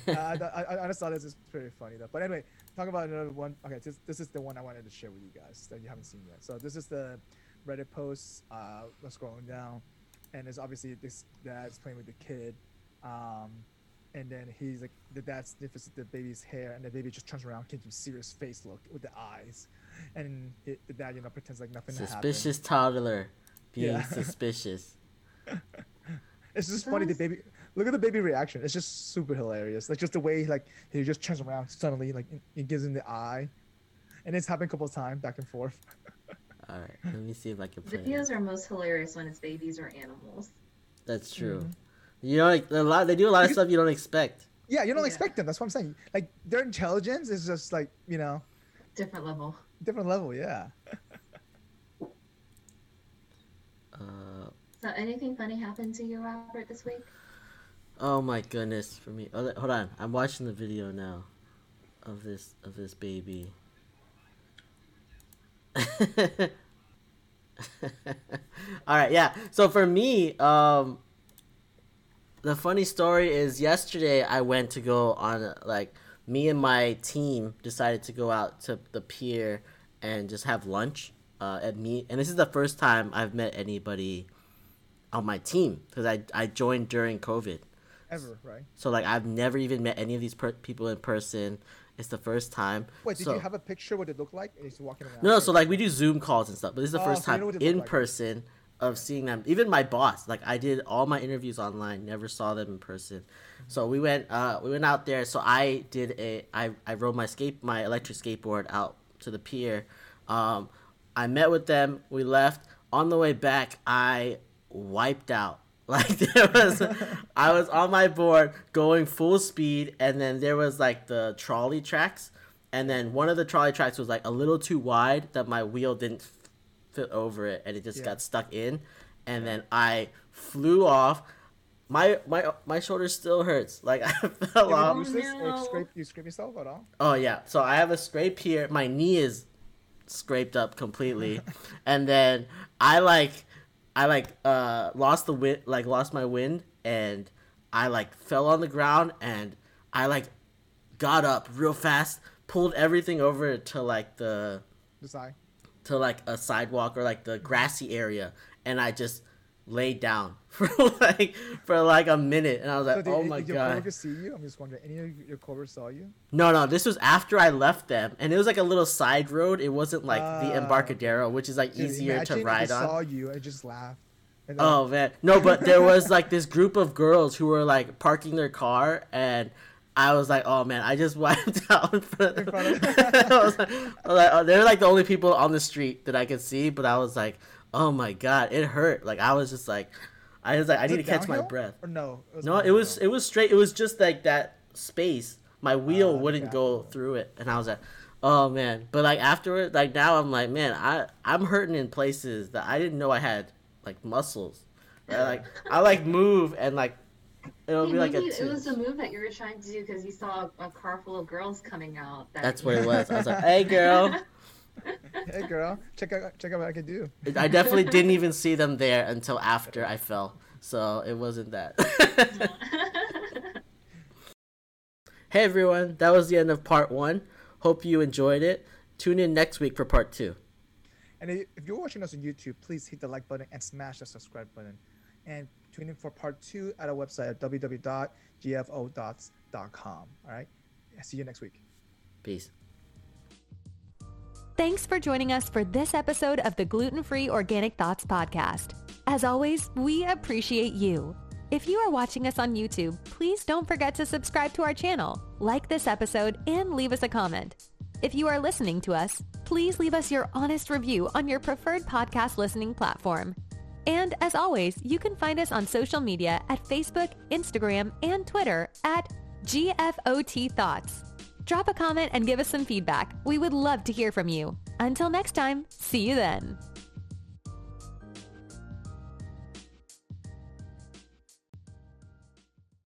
uh, I, I, I just thought this is pretty funny though. But anyway, talk about another one. Okay, this, this is the one I wanted to share with you guys that you haven't seen yet. So this is the Reddit post. Uh, scrolling down, and it's obviously this dad's playing with the kid, um, and then he's like the dad sniffs the baby's hair, and the baby just turns around, gives him serious face look with the eyes, and it, the dad you know pretends like nothing happened. Suspicious toddler being Yeah. suspicious. It's just funny the baby. Look at the baby reaction. It's just super hilarious. Like just the way like he just turns around suddenly, like he gives him the eye, and it's happened a couple of times back and forth. All right, let me see if I can play. it. Videos are most hilarious when it's babies or animals. That's true. Mhm. You know, like a lot. They do a lot of stuff you don't expect. Yeah, you don't Yeah. expect them. That's what I'm saying. Like their intelligence is just like you know Different level. different level. Yeah. Uh, So anything funny happened to you, Robert, this week? oh my goodness, for me. Oh, hold on, I'm watching the video now, of this of this baby. All right, yeah. So for me, um, the funny story is yesterday I went to go on like me and my team decided to go out to the pier and just have lunch uh, at me and this is the first time I've met anybody on my team because I, I joined during COVID Ever right? so like I've never even met any of these per- people in person it's the first time Wait, did So- you have a picture what it looked like? And he's walking around. no, so like we do Zoom calls and stuff, but this is the Oh, first so you time know in like. person of seeing them. Even my boss, like I did all my interviews online, never saw them in person. So we went, uh, we went out there. So I did a, I, I rode my skate, my electric skateboard out to the pier. Um, I met with them. We left. On the way back, I wiped out. Like there was, I was on my board going full speed, and then there was like the trolley tracks, and then one of the trolley tracks was like a little too wide that my wheel didn't fit over it, and it just Yeah. got stuck in, and then I flew off. My my my shoulder still hurts. Like I fell You off. use this or no. scrape? You scrape yourself at all? Oh yeah. So I have a scrape here. My knee is scraped up completely, and then I like, I like uh lost the wind, like lost my wind, and I like fell on the ground, and I like got up real fast, pulled everything over to like the eye. to like a sidewalk or like the grassy area, and I just laid down for like for like a minute, and I was like, So did, oh did my your god. coworkers see you? I'm just wondering. Any of your coworkers saw you? No, no, this was after I left them, and it was like a little side road. It wasn't like the Ah, Embarcadero, which is like easier to ride on. Saw you I just laughed. And Oh man, no, but there was like this group of girls who were like parking their car, and I was like, oh man, I just wiped out in front of them. I was like, I was like, oh, they're like the only people on the street that I could see, but I was like, oh my god, it hurt. Like I was just like, I was like, I need to catch my breath. Or no? It was No, it was it was straight. It was just like that space. My wheel Ah, wouldn't got go it. through it, and I was like, "Oh man!" But like afterward, like now, I'm like, "Man, I I'm hurting in places that I didn't know I had like muscles. Right? Like I like move and like it'll Hey, be like a. maybe it was twinge. a move that you were trying to do because you saw a car full of girls coming out. That That's what it was. I was like, "Hey, girl." Hey girl, check out check out what I can do. I definitely didn't even see them there until after I fell, so it wasn't that. hey everyone, that was the end of part one. Hope you enjoyed it. Tune in next week for part two. And if you're watching us on YouTube, please hit the like button and smash the subscribe button. And tune in for part two at our website at www.gfodots.com. All right. See you next week. Peace. Thanks for joining us for this episode of the Gluten Free Organic Thoughts Podcast. As always, we appreciate you. If you are watching us on YouTube, please don't forget to subscribe to our channel, like this episode, and leave us a comment. If you are listening to us, please leave us your honest review on your preferred podcast listening platform. And as always, you can find us on social media at Facebook, Instagram, and Twitter at GFOT Thoughts. Drop a comment and give us some feedback. We would love to hear from you. Until next time, see you then.